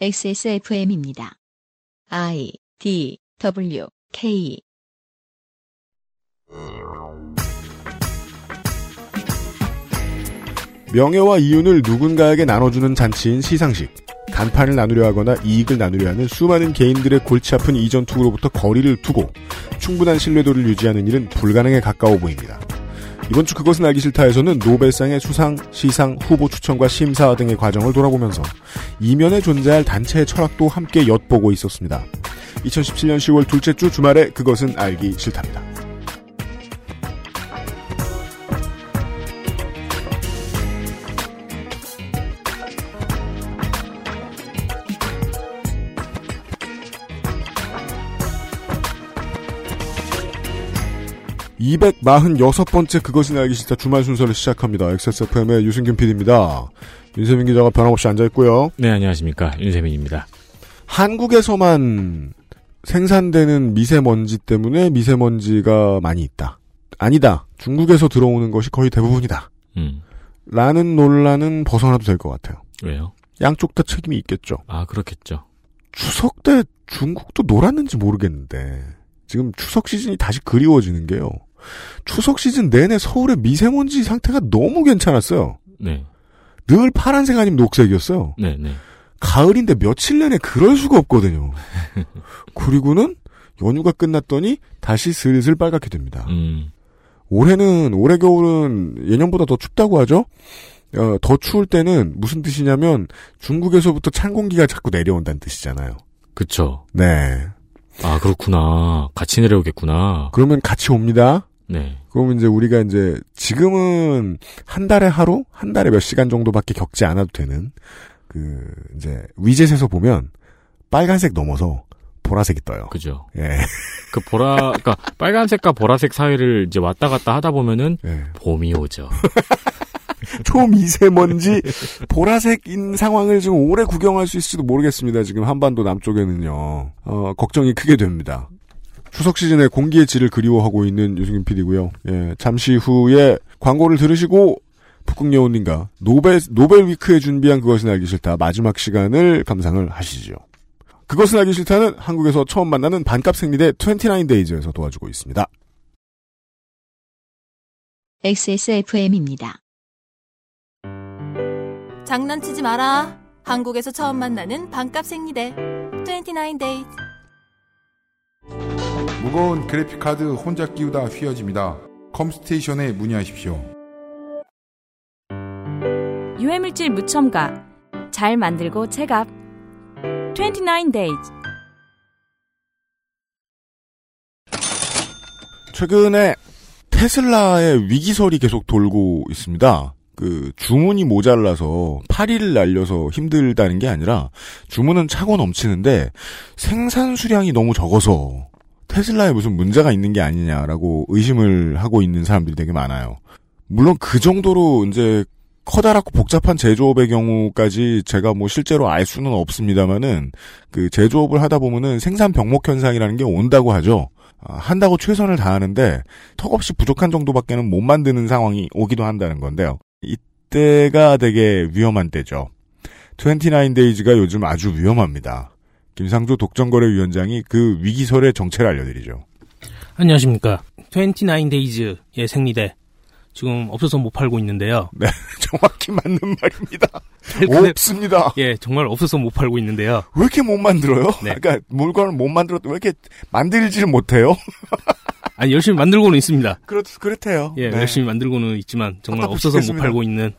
XSFM입니다. I D W K 명예와 이윤을 누군가에게 나눠주는 잔치인 시상식. 간판을 나누려 하거나 이익을 나누려 하는 수많은 개인들의 골치 아픈 이전 투구로부터 거리를 두고 충분한 신뢰도를 유지하는 일은 불가능에 가까워 보입니다. 이번 주 그것은 알기 싫다에서는 노벨상의 수상, 시상, 후보 추천과 심사 등의 과정을 돌아보면서 이면에 존재할 단체의 철학도 함께 엿보고 있었습니다. 2017년 10월 둘째 주 주말에 그것은 알기 싫답니다. (246번째) 그것은 알기 싫다 주말 순서를 시작합니다 XSFM의 유승균 PD입니다 윤세민 기자가 변함없이 앉아있고요 네, 안녕하십니까. 윤세민입니다. 한국에서만 생산되는 미세먼지 때문에 미세먼지가 많이 있다. 아니다. 중국에서 들어오는 것이 거의 대부분이다. 음, 라는 논란은 벗어나도 될 것 같아요. 왜요? 양쪽 다 책임이 있겠죠. 아, 그렇겠죠. 추석 때 중국도 놀았는지 모르겠는데 지금 추석 시즌이 다시 그리워지는 게요. 추석 시즌 내내 서울의 미세먼지 상태가 너무 괜찮았어요. 네, 늘 파란색 아니면 녹색이었어요. 네, 네. 가을인데 며칠 내내 그럴 수가 없거든요. 그리고는 연휴가 끝났더니 다시 슬슬 빨갛게 됩니다. 음, 올해는 올해 겨울은 예년보다 더 춥다고 하죠. 어, 더 추울 때는 무슨 뜻이냐면 중국에서부터 찬 공기가 자꾸 내려온다는 뜻이잖아요. 그쵸. 네. 아, 그렇구나. 같이 내려오겠구나. 그러면 같이 옵니다. 네. 그러면 이제 우리가 이제 지금은 한 달에 하루, 한 달에 몇 시간 정도밖에 겪지 않아도 되는 그 이제 위젯에서 보면 빨간색 넘어서 보라색이 떠요. 그죠. 예. 그 보라, 그니까 빨간색과 보라색 사이를 이제 왔다 갔다 하다 보면은 예. 봄이 오죠. 초미세먼지 보라색인 상황을 지금 오래 구경할 수 있을지도 모르겠습니다. 지금 한반도 남쪽에는요. 어, 걱정이 크게 됩니다. 추석 시즌에 공기의 질을 그리워하고 있는 유승균 PD고요. 예, 잠시 후에 광고를 들으시고 북극여우님과 노벨 노벨 위크에 준비한 그것은 알기 싫다 마지막 시간을 감상을 하시죠. 그것은 알기 싫다는 한국에서 처음 만나는 반값 생리대 29데이즈에서 도와주고 있습니다. XSFM입니다. 장난치지 마라. 한국에서 처음 만나는 반값 생리대. 29days. 무거운 그래픽카드 혼자 끼우다 휘어집니다. 컴스테이션에 문의하십시오. 유해물질 무첨가 잘 만들고 체갑 29 days 최근에 테슬라의 위기설이 계속 돌고 있습니다. 그 주문이 모자라서 파리를 날려서 힘들다는 게 아니라 주문은 차고 넘치는데 생산 수량이 너무 적어서 테슬라에 무슨 문제가 있는 게 아니냐라고 의심을 하고 있는 사람들이 되게 많아요. 물론 그 정도로 이제 커다랗고 복잡한 제조업의 경우까지 제가 뭐 실제로 알 수는 없습니다만은 그 제조업을 하다 보면은 생산 병목 현상이라는 게 온다고 하죠. 아, 한다고 최선을 다하는데 턱없이 부족한 정도밖에는 못 만드는 상황이 오기도 한다는 건데요. 이때가 되게 위험한 때죠. 29 데이즈가 요즘 아주 위험합니다. 김상조 독점거래위원장이 그 위기설의 정체를 알려드리죠. 안녕하십니까. 29데이즈의 생리대. 지금 없어서 못 팔고 있는데요. 네, 정확히 맞는 말입니다. 근데- 없습니다. 예, 정말 없어서 못 팔고 있는데요. 왜 이렇게 못 만들어요? 네. 그러니까 물건을 못 만들어도 왜 이렇게 만들지를 못해요? 아니, 열심히 만들고는 있습니다. 그렇, 그렇대요. 예, 네. 열심히 만들고는 있지만 정말 없어서 못. 팔고 있는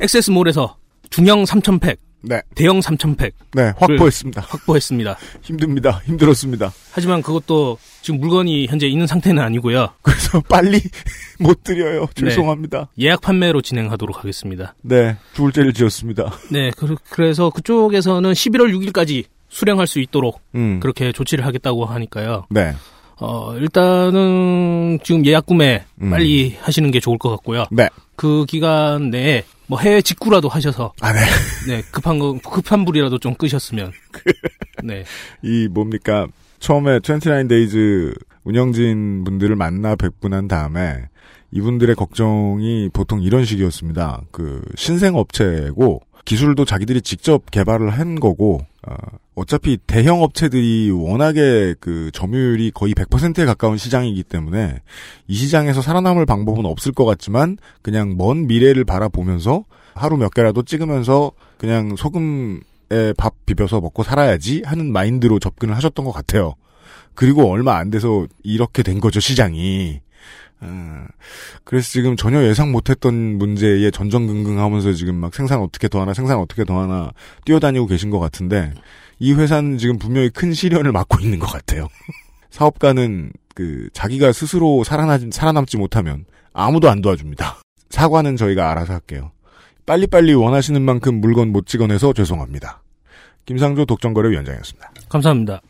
엑세스몰에서 중형 3000팩, 네, 대형 3000팩 네, 확보했습니다. 확보했습니다. 힘듭니다. 힘들었습니다. 하지만 그것도 지금 물건이 현재 있는 상태는 아니고요. 그래서 빨리 못 드려요. 네. 죄송합니다. 예약 판매로 진행하도록 하겠습니다. 네, 죽을 죄를 지었습니다. 네, 그, 그래서 그쪽에서는 11월 6일까지 수령할 수 있도록 음, 그렇게 조치를 하겠다고 하니까요. 네, 어, 일단은 지금 예약 구매 음. 빨리 하시는 게 좋을 것 같고요. 네. 그 기간 내에 뭐 해외 직구라도 하셔서 아, 네. 네, 급한 거 급한 불이라도 좀 끄셨으면 네. 이 뭡니까 처음에 29 Days 운영진 분들을 만나 뵙고 난 다음에 이분들의 걱정이 보통 이런 식이었습니다. 그 신생 업체고 기술도 자기들이 직접 개발을 한 거고 어, 어차피 대형 업체들이 워낙에 그 점유율이 거의 100%에 가까운 시장이기 때문에 이 시장에서 살아남을 방법은 없을 것 같지만 그냥 먼 미래를 바라보면서 하루 몇 개라도 찍으면서 그냥 소금에 밥 비벼서 먹고 살아야지 하는 마인드로 접근을 하셨던 것 같아요. 그리고 얼마 안 돼서 이렇게 된 거죠 시장이. 어, 그래서 지금 전혀 예상 못했던 문제에 전전긍긍하면서 지금 막 생산 어떻게 더 하나 생산 어떻게 더 하나 뛰어다니고 계신 것 같은데 이 회사는 지금 분명히 큰 시련을 맞고 있는 것 같아요. 사업가는 그 자기가 스스로 살아나 살아남지 못하면 아무도 안 도와줍니다. 사과는 저희가 알아서 할게요. 빨리빨리 원하시는 만큼 물건 못 찍어내서 죄송합니다. 김상조 독점거래위원장이었습니다. 감사합니다.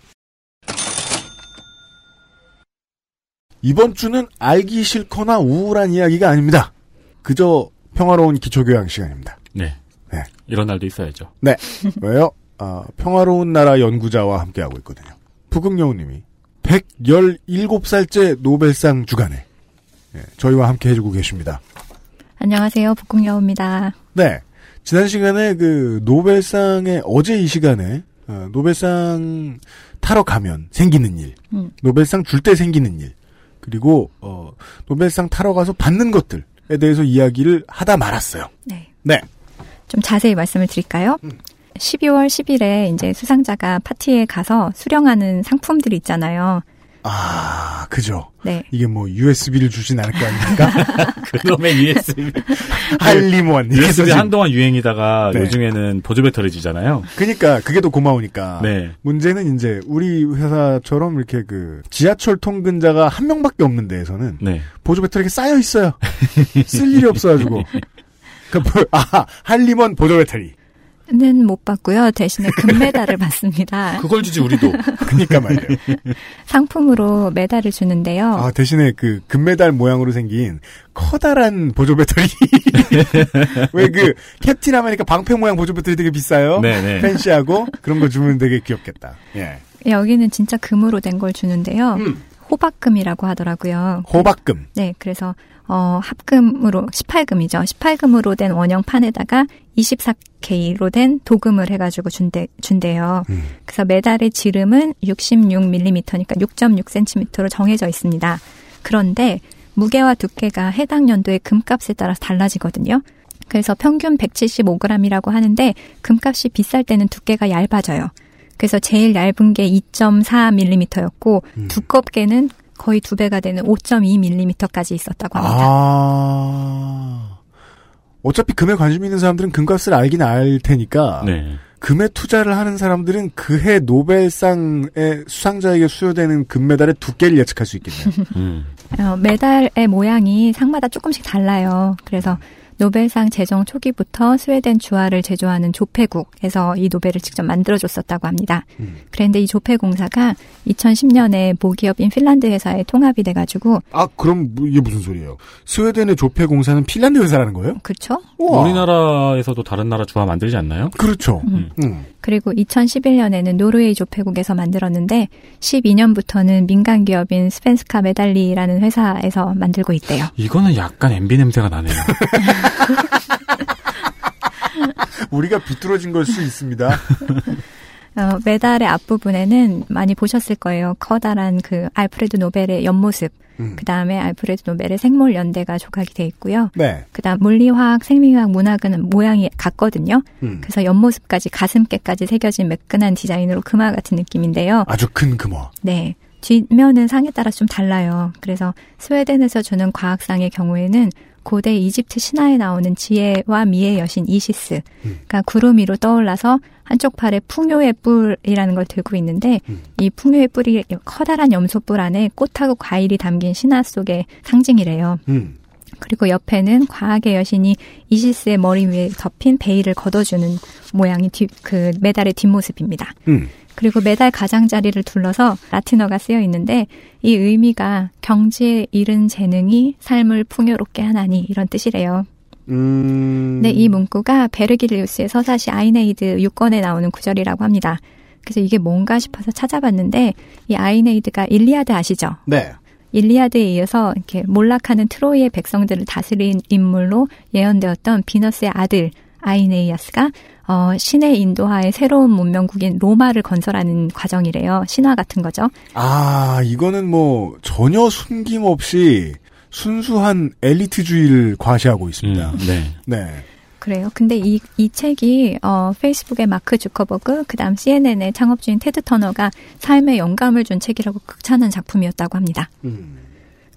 이번 주는 알기 싫거나 우울한 이야기가 아닙니다. 그저 평화로운 기초교양 시간입니다. 네. 네. 이런 날도 있어야죠. 왜요? 아, 평화로운 나라 연구자와 함께하고 있거든요. 부국여우님이 117살째 노벨상 주간에 예, 저희와 함께 해주고 계십니다. 안녕하세요. 북궁여우입니다. 네. 지난 시간에 그 노벨상의 어제 이 시간에 어, 노벨상 타러 가면 생기는 일, 음. 노벨상 줄 때 생기는 일, 그리고 어, 노벨상 타러 가서 받는 것들에 대해서 이야기를 하다 말았어요. 네. 네. 좀 자세히 말씀을 드릴까요? 음. 12월 10일에 이제 수상자가 파티에 가서 수령하는 상품들이 있잖아요. 아, 그죠. 네. 이게 뭐 USB를 주진 않을 거 아닙니까? 그놈의 USB. 할리몬. 이렇게 USB 한동안 유행이다가 네. 요즘에는 보조 배터리 지잖아요. 그니까 그게 더 고마우니까. 네. 문제는 이제 우리 회사처럼 이렇게 그 지하철 통근자가 한 명밖에 없는 데에서는 네. 보조 배터리가 쌓여 있어요. 쓸 일이 없어가지고. 그 뭐- 아 할리먼 보조 배터리. 는못 받고요. 대신에 금메달을 받습니다. 그걸 주지 우리도. 그니까 말이에요. 상품으로 메달을 주는데요. 아 대신에 그 금메달 모양으로 생긴 커다란 보조 배터리. 왜 그 캡틴 아메리카 방패 모양 보조 배터리 되게 비싸요. 네네. fancy하고 그런 거 주면 되게 귀엽겠다. 예. 여기는 진짜 금으로 된 걸 주는데요. 음. 호박금이라고 하더라고요. 호박금. 네, 그래서 어, 합금으로 18금이죠. 18금으로 된 원형 판에다가 24K로 된 도금을 해가지고 준대, 준대요. 음. 그래서 메달의 지름은 66mm니까 6.6cm로 정해져 있습니다. 그런데 무게와 두께가 해당 연도의 금값에 따라서 달라지거든요. 그래서 평균 175g이라고 하는데 금값이 비쌀 때는 두께가 얇아져요. 그래서 제일 얇은 게 2.4mm였고 음. 두껍게는 거의 두 배가 되는 5.2mm까지 있었다고 합니다. 아. 어차피 금에 관심 있는 사람들은 금값을 알긴 알 테니까 네. 금에 투자를 하는 사람들은 그해 노벨상의 수상자에게 수여되는 금메달의 두께를 예측할 수 있겠네요. 음. 어, 메달의 모양이 상마다 조금씩 달라요. 그래서 노벨상 제정 초기부터 스웨덴 주화를 제조하는 조폐국에서 이 노벨을 직접 만들어줬었다고 합니다. 음. 그런데 이 조폐공사가 2010년에 모기업인 핀란드 회사에 통합이 돼가지고 아 그럼 뭐 이게 무슨 소리예요? 스웨덴의 조폐공사는 핀란드 회사라는 거예요? 우와. 우리나라에서도 다른 나라 주화 만들지 않나요? 그렇죠. 음. 음. 그리고 2011년에는 노르웨이 조폐국에서 만들었는데 12년부터는 민간 기업인 스펜스카 메달리라는 회사에서 만들고 있대요. 이거는 약간 MB 냄새가 나네요. 우리가 비뚤어진 걸 수 있습니다. 어, 메달의 앞부분에는 많이 보셨을 거예요. 커다란 그 알프레드 노벨의 옆모습. 음. 그 다음에 알프레드 노벨의 생몰 연대가 조각이 돼 있고요. 네. 그 다음 물리화학, 생리학, 문학은 모양이 같거든요. 음. 그래서 옆모습까지 가슴께까지 새겨진 매끈한 디자인으로 금화 같은 느낌인데요. 아주 큰 금화. 네. 뒷면은 상에 따라서 좀 달라요. 그래서 스웨덴에서 주는 과학상의 경우에는 고대 이집트 신화에 나오는 지혜와 미의 여신 이시스가 구름 위로 떠올라서 한쪽 팔에 풍요의 뿔이라는 걸 들고 있는데 음. 이 풍요의 뿔이 커다란 염소뿔 안에 꽃하고 과일이 담긴 신화 속의 상징이래요. 음. 그리고 옆에는 과학의 여신이 이시스의 머리 위에 덮인 베일을 걷어주는 모양이 뒤, 그 메달의 뒷모습입니다. 음. 그리고 메달 가장자리를 둘러서 라틴어가 쓰여 있는데 이 의미가 경지에 이른 재능이 삶을 풍요롭게 하나니 이런 뜻이래요. 음. 네, 이 문구가 베르길리우스의 서사시 아이네이드 6권에 나오는 구절이라고 합니다. 그래서 이게 뭔가 싶어서 찾아봤는데 이 아이네이드가 일리아드 아시죠? 네. 일리아드에 이어서 이렇게 몰락하는 트로이의 백성들을 다스린 인물로 예언되었던 비너스의 아들 아이네이아스가 어, 신의 인도하에 새로운 문명국인 로마를 건설하는 과정이래요. 신화 같은 거죠. 아, 이거는 뭐 전혀 숨김없이 순수한 엘리트주의를 과시하고 있습니다. 음, 네. 네. 그래요. 근데 이, 이 책이, 어, 페이스북의 마크 주커버그, 그 다음 CNN의 창업주인 테드 터너가 삶에 영감을 준 책이라고 극찬한 작품이었다고 합니다. 음.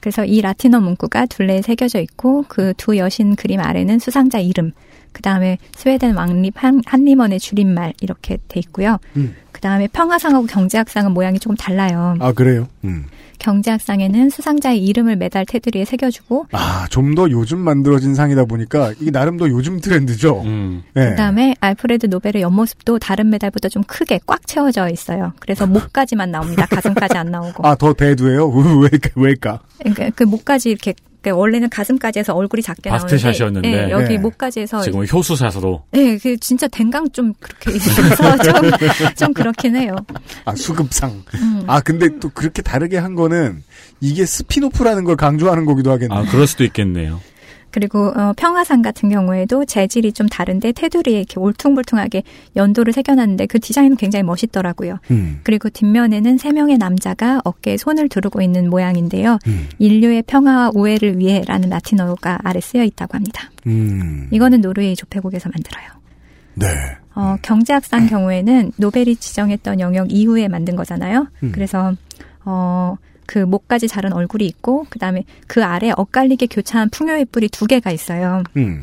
그래서 이 라틴어 문구가 둘레에 새겨져 있고, 그 두 여신 그림 아래는 수상자 이름, 그 다음에 스웨덴 왕립 한, 한림원의 줄임말, 이렇게 돼 있고요. 음. 그 다음에 평화상하고 경제학상은 모양이 조금 달라요. 아, 그래요? 음. 경제학상에는 수상자의 이름을 매달 테두리에 새겨주고, 아, 좀 더 요즘 만들어진 상이다 보니까 이게 나름 더 요즘 트렌드죠. 음. 네. 그다음에 알프레드 노벨의 옆모습도 다른 메달보다 좀 크게 꽉 채워져 있어요. 그래서 목까지만 나옵니다. 가슴까지 안 나오고. 아, 더 대두예요? 왜일까? 왜일까? 그러니까 그 목까지 이렇게 그러니까 원래는 가슴까지 해서 얼굴이 작게 나오는데 바스트샷이었는데. 네, 여기 네. 목까지 해서 지금은 효수사서도 네, 그 진짜 댕강 좀 그렇게 있어서 좀, 좀 그렇긴 해요. 아, 수급상. 음. 아, 근데 또 그렇게 다르게 한 거는 이게 스핀오프라는 걸 강조하는 거기도 하겠네. 아 그럴 수도 있겠네요. 그리고 어, 평화상 같은 경우에도 재질이 좀 다른데 테두리에 이렇게 울퉁불퉁하게 연도를 새겨놨는데 그 디자인은 굉장히 멋있더라고요. 음. 그리고 뒷면에는 세 명의 남자가 어깨에 손을 두르고 있는 모양인데요. 음. 인류의 평화와 우애를 위해라는 라틴어가 아래 쓰여 있다고 합니다. 음. 이거는 노르웨이 조폐국에서 만들어요. 네. 어, 경제학상 경우에는 노벨이 지정했던 영역 이후에 만든 거잖아요. 음. 그래서 어, 그 목까지 자른 얼굴이 있고 그다음에 그 아래 엇갈리게 교차한 풍요의 뿔이 두 개가 있어요. 음.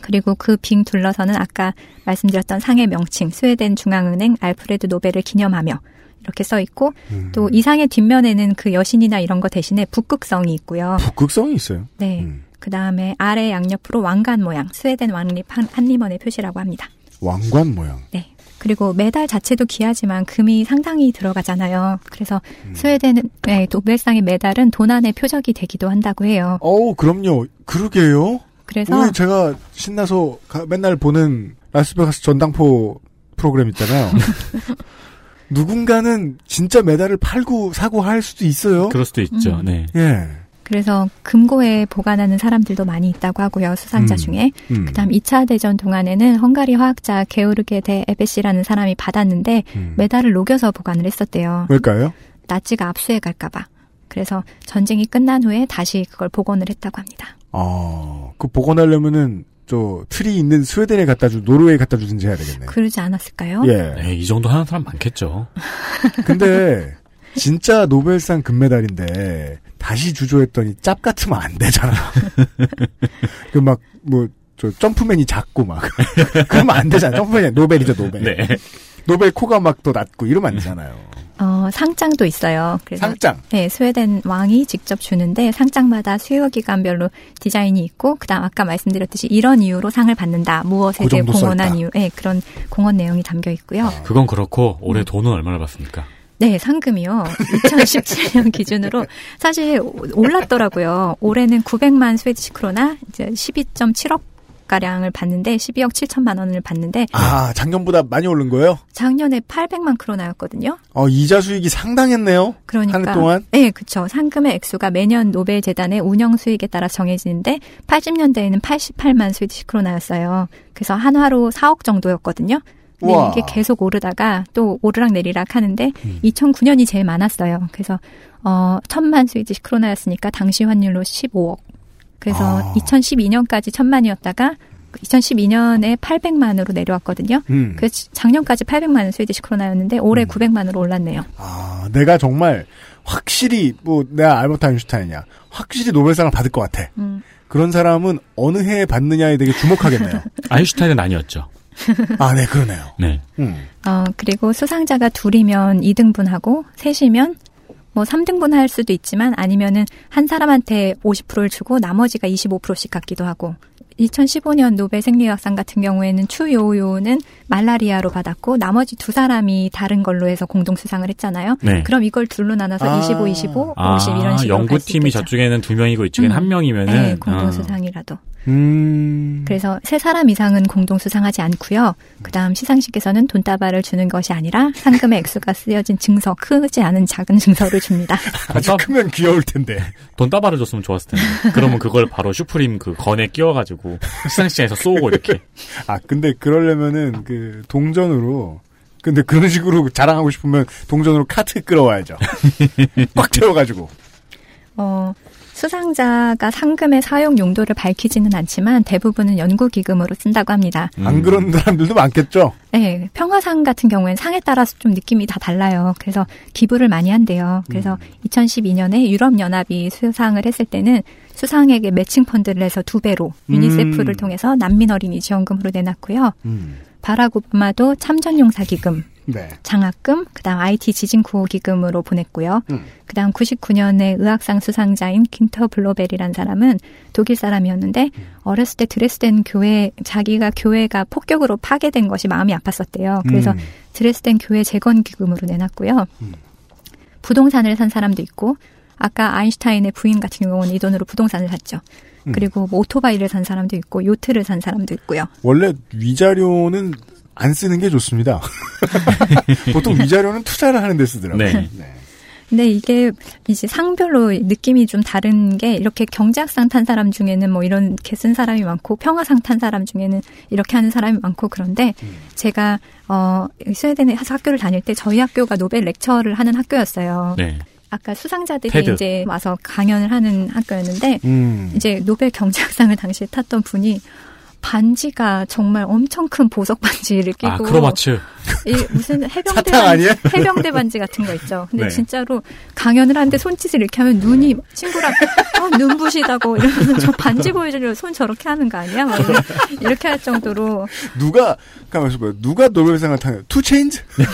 그리고 그 빙 둘러서는 아까 말씀드렸던 상의 명칭 스웨덴 중앙은행 알프레드 노벨을 기념하며 이렇게 써 있고 음. 또이 상의 뒷면에는 그 여신이나 이런 거 대신에 북극성이 있고요. 북극성이 있어요. 네. 음. 그 다음에 아래 양옆으로 왕관 모양, 스웨덴 왕립 한, 한림원의 표시라고 합니다. 왕관 모양. 네. 그리고 메달 자체도 귀하지만 금이 상당히 들어가잖아요. 그래서 음. 스웨덴 네, 노벨상의 메달은 도난의 표적이 되기도 한다고 해요. 어우, 그럼요. 그러게요. 그래서 왜 제가 신나서 가- 맨날 보는 라스베가스 전당포 프로그램 있잖아요. 누군가는 진짜 메달을 팔고 사고 할 수도 있어요. 그럴 수도 있죠. 음. 네. 예. 그래서 금고에 보관하는 사람들도 많이 있다고 하고요. 수상자 음. 중에. 음. 그다음 2차 대전 동안에는 헝가리 화학자 게오르게 데 에베시라는 사람이 받았는데 음. 메달을 녹여서 보관을 했었대요. 왜일까요? 나치가 압수해 갈까 봐. 그래서 전쟁이 끝난 후에 다시 그걸 복원을 했다고 합니다. 아, 그 복원하려면은 저 틀이 있는 스웨덴에 갖다 주, 노르웨이에 갖다 주든지 해야 되겠네. 그러지 않았을까요? 예. 네, 이 정도 하는 사람 많겠죠. 근데 진짜 노벨상 금메달인데 다시 주조했더니 짭 같으면 안 되잖아. 그 막 뭐 저 점프맨이 작고 막 그러면 안 되잖아. 점프맨이 노벨이죠 노벨. 네. 노벨 코가 막 더 낮고 이러면 안 되잖아요. 어, 상장도 있어요. 그래서 상장. 네, 스웨덴 왕이 직접 주는데 상장마다 수여 기관별로 디자인이 있고 그다음 아까 말씀드렸듯이 이런 이유로 상을 받는다. 그 무엇에게 정도 공헌한. 이유. 네, 그런 공헌 내용이 담겨 있고요. 그건 그렇고 올해 돈은 얼마나 받습니까? 네, 상금이요. 2017년 기준으로 사실 올랐더라고요. 올해는 900만 Swedish 크로나 이제 12.7억 가량을 받는데 12억 7천만 원을 받는데 아 작년보다 많이 오른 거예요? 작년에 800만 크로나였거든요. 어 이자 수익이 상당했네요. 그러니까 한 해 동안. 네, 그렇죠. 상금의 액수가 매년 노벨 재단의 운영 수익에 따라 정해지는데 80년대에는 88만 Swedish 크로나였어요. 그래서 한화로 4억 정도였거든요. 근데 우와. 이게 계속 오르다가 또 오르락 내리락 하는데 음. 2009년이 제일 많았어요. 그래서 어 천만 Swedish 크로나였으니까 당시 환율로 15억. 그래서 아. 2012년까지 천만이었다가 2012년에 800만으로 내려왔거든요. 음. 그래서 작년까지 800만 스위디시 크로나였는데 올해 음. 900만으로 올랐네요. 아 내가 정말 확실히 뭐 내가 알버트 아인슈타인이냐 확실히 노벨상을 받을 것 같아. 음. 그런 사람은 어느 해에 받느냐에 되게 주목하겠네요. 아인슈타인은 아니었죠. 아, 네, 그러네요. 네. 음. 어, 그리고 수상자가 둘이면 2등분하고 셋이면 뭐 3등분 할 수도 있지만 아니면은 한 사람한테 50%를 주고 나머지가 25%씩 갖기도 하고 2015년 노벨 생리학상 같은 경우에는 추요요는 말라리아로 받았고 나머지 두 사람이 다른 걸로 해서 공동 수상을 했잖아요. 네. 그럼 이걸 둘로 나눠서 아. 25, 25, 50 아, 이런 식으로 연구팀이. 저쪽에는 두 명이고 이쪽에는 음. 한 명이면은 네, 공동 아, 수상이라도. 음. 그래서 세 사람 이상은 공동 수상하지 않고요. 그다음 시상식에서는 돈다발을 주는 것이 아니라 상금의 액수가 쓰여진 증서, 크지 않은 작은 증서를 줍니다. 아주 크면 귀여울 텐데. 돈 따발을 줬으면 좋았을 텐데. 그러면 그걸 바로 슈프림 그 건에 끼워가지고 시상식장에서 쏘고 이렇게. 아, 근데 그러려면은 그 동전으로 근데 그런 식으로 자랑하고 싶으면 동전으로 카트 끌어와야죠. 꽉 채워가지고. 어, 수상자가 상금의 사용 용도를 밝히지는 않지만 대부분은 연구 기금으로 쓴다고 합니다. 안 그런 사람들도 많겠죠. 네, 평화상 같은 경우에는 상에 따라서 좀 느낌이 다 달라요. 그래서 기부를 많이 한대요. 그래서 2012년에 유럽 연합이 수상을 했을 때는 수상에게 매칭 펀드를 해서 두 배로 유니세프를 음. 통해서 난민 어린이 지원금으로 내놨고요. 음. 바락 오바마도 참전용사 기금, 네. 장학금, 그다음 IT 지진 구호 기금으로 보냈고요. 음. 그다음 99년에 의학상 수상자인 퀸터 블로벨이란 사람은 독일 사람이었는데 어렸을 때 드레스덴 교회 자기가 교회가 폭격으로 파괴된 것이 마음이 아팠었대요. 그래서 음. 드레스덴 교회 재건 기금으로 내놨고요. 부동산을 산 사람도 있고 아까 아인슈타인의 부인 같은 경우는 이 돈으로 부동산을 샀죠. 음. 그리고 뭐 오토바이를 산 사람도 있고 요트를 산 사람도 있고요. 원래 위자료는 안 쓰는 게 좋습니다. 보통 위자료는 투자를 하는 데 쓰더라고요. 네. 근데 이게 이제 상별로 느낌이 좀 다른 게 이렇게 경제학상 탄 사람 중에는 뭐 이렇게 쓴 사람이 많고 평화상 탄 사람 중에는 이렇게 하는 사람이 많고 그런데 제가 어 스웨덴에 학교를 다닐 때 저희 학교가 노벨 lecture를 하는 학교였어요. 네. 아까 수상자들이 테드. 이제 와서 강연을 하는 학교였는데 음. 이제 노벨 경제학상을 당시에 탔던 분이 반지가 정말 엄청 큰 보석 반지를 끼고 아, 크롬하츠. 이 무슨 해병대? 반지, 해병대 반지 같은 거 있죠. 근데 네. 진짜로 강연을 하는데 손짓을 이렇게 하면 눈이 친구랑 어, 눈부시다고 이러면서 저 반지 보여주려고 손 저렇게 하는 거 아니야? 막 이렇게, 할 정도로 누가 가만있어 봐요. 누가 노벨상을 타요? 2 Chainz?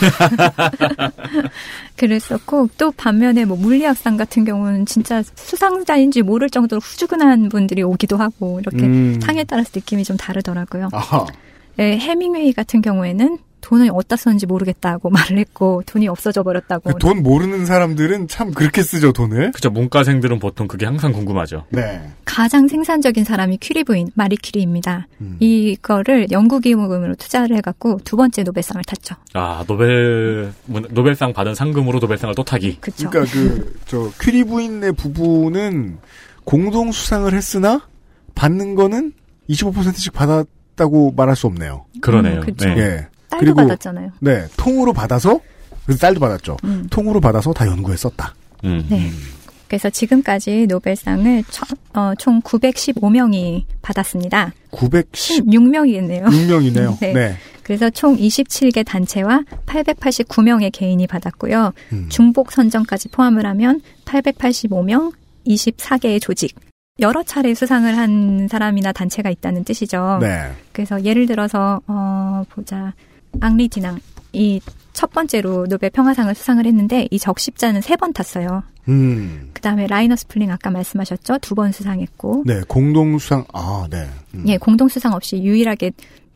그랬었고 또 반면에 뭐 물리학상 같은 경우는 진짜 수상자인지 모를 정도로 후줄근한 분들이 오기도 하고 이렇게 음. 상에 따라서 느낌이 좀 다르더라고요. 아하. 예, 해밍웨이 같은 경우에는 돈을 어디다 썼는지 모르겠다고 말을 했고 돈이 없어져 버렸다고. 그돈 모르는 사람들은 참 그렇게 쓰죠, 돈을. 그죠. 문과생들은 보통 그게 항상 궁금하죠. 네. 가장 생산적인 사람이 퀴리 부인 마리 퀴리입니다. 음. 이거를 연구기금으로 투자를 해갖고 두 번째 노벨상을 탔죠. 아, 노벨, 문- 노벨상 받은 상금으로 노벨상을 또 타기. 그쵸? 그러니까 그, 저, 퀴리 부인의 부부는 공동 수상을 했으나 받는 거는 25%씩 받았다고 말할 수 없네요. 그러네요. 음, 그쵸. 네. 예. 딸도 그리고- 받았잖아요. 네. 통으로 받아서, 그래서 딸도 받았죠. 음. 통으로 받아서 다 연구에 썼다. 음. 네. 그래서 지금까지 노벨상을 총, 어, 총 915명이 받았습니다. 916명이네요. 6명이네요. 네. 네. 그래서 총 27개 단체와 889명의 개인이 받았고요. 음. 중복 선정까지 포함을 하면 885명, 24개의 조직. 여러 차례 수상을 한 사람이나 단체가 있다는 뜻이죠. 네. 그래서 예를 들어서 어 보자. 앙리 뒤낭이 첫 번째로 노벨 평화상을 수상을 했는데 이 적십자는 세 번 탔어요. 음. 그다음에 라이너스 폴링 아까 말씀하셨죠? 두 번 수상했고. 네. 공동 수상, 아, 네. 음. 예, 공동 수상 없이 유일하게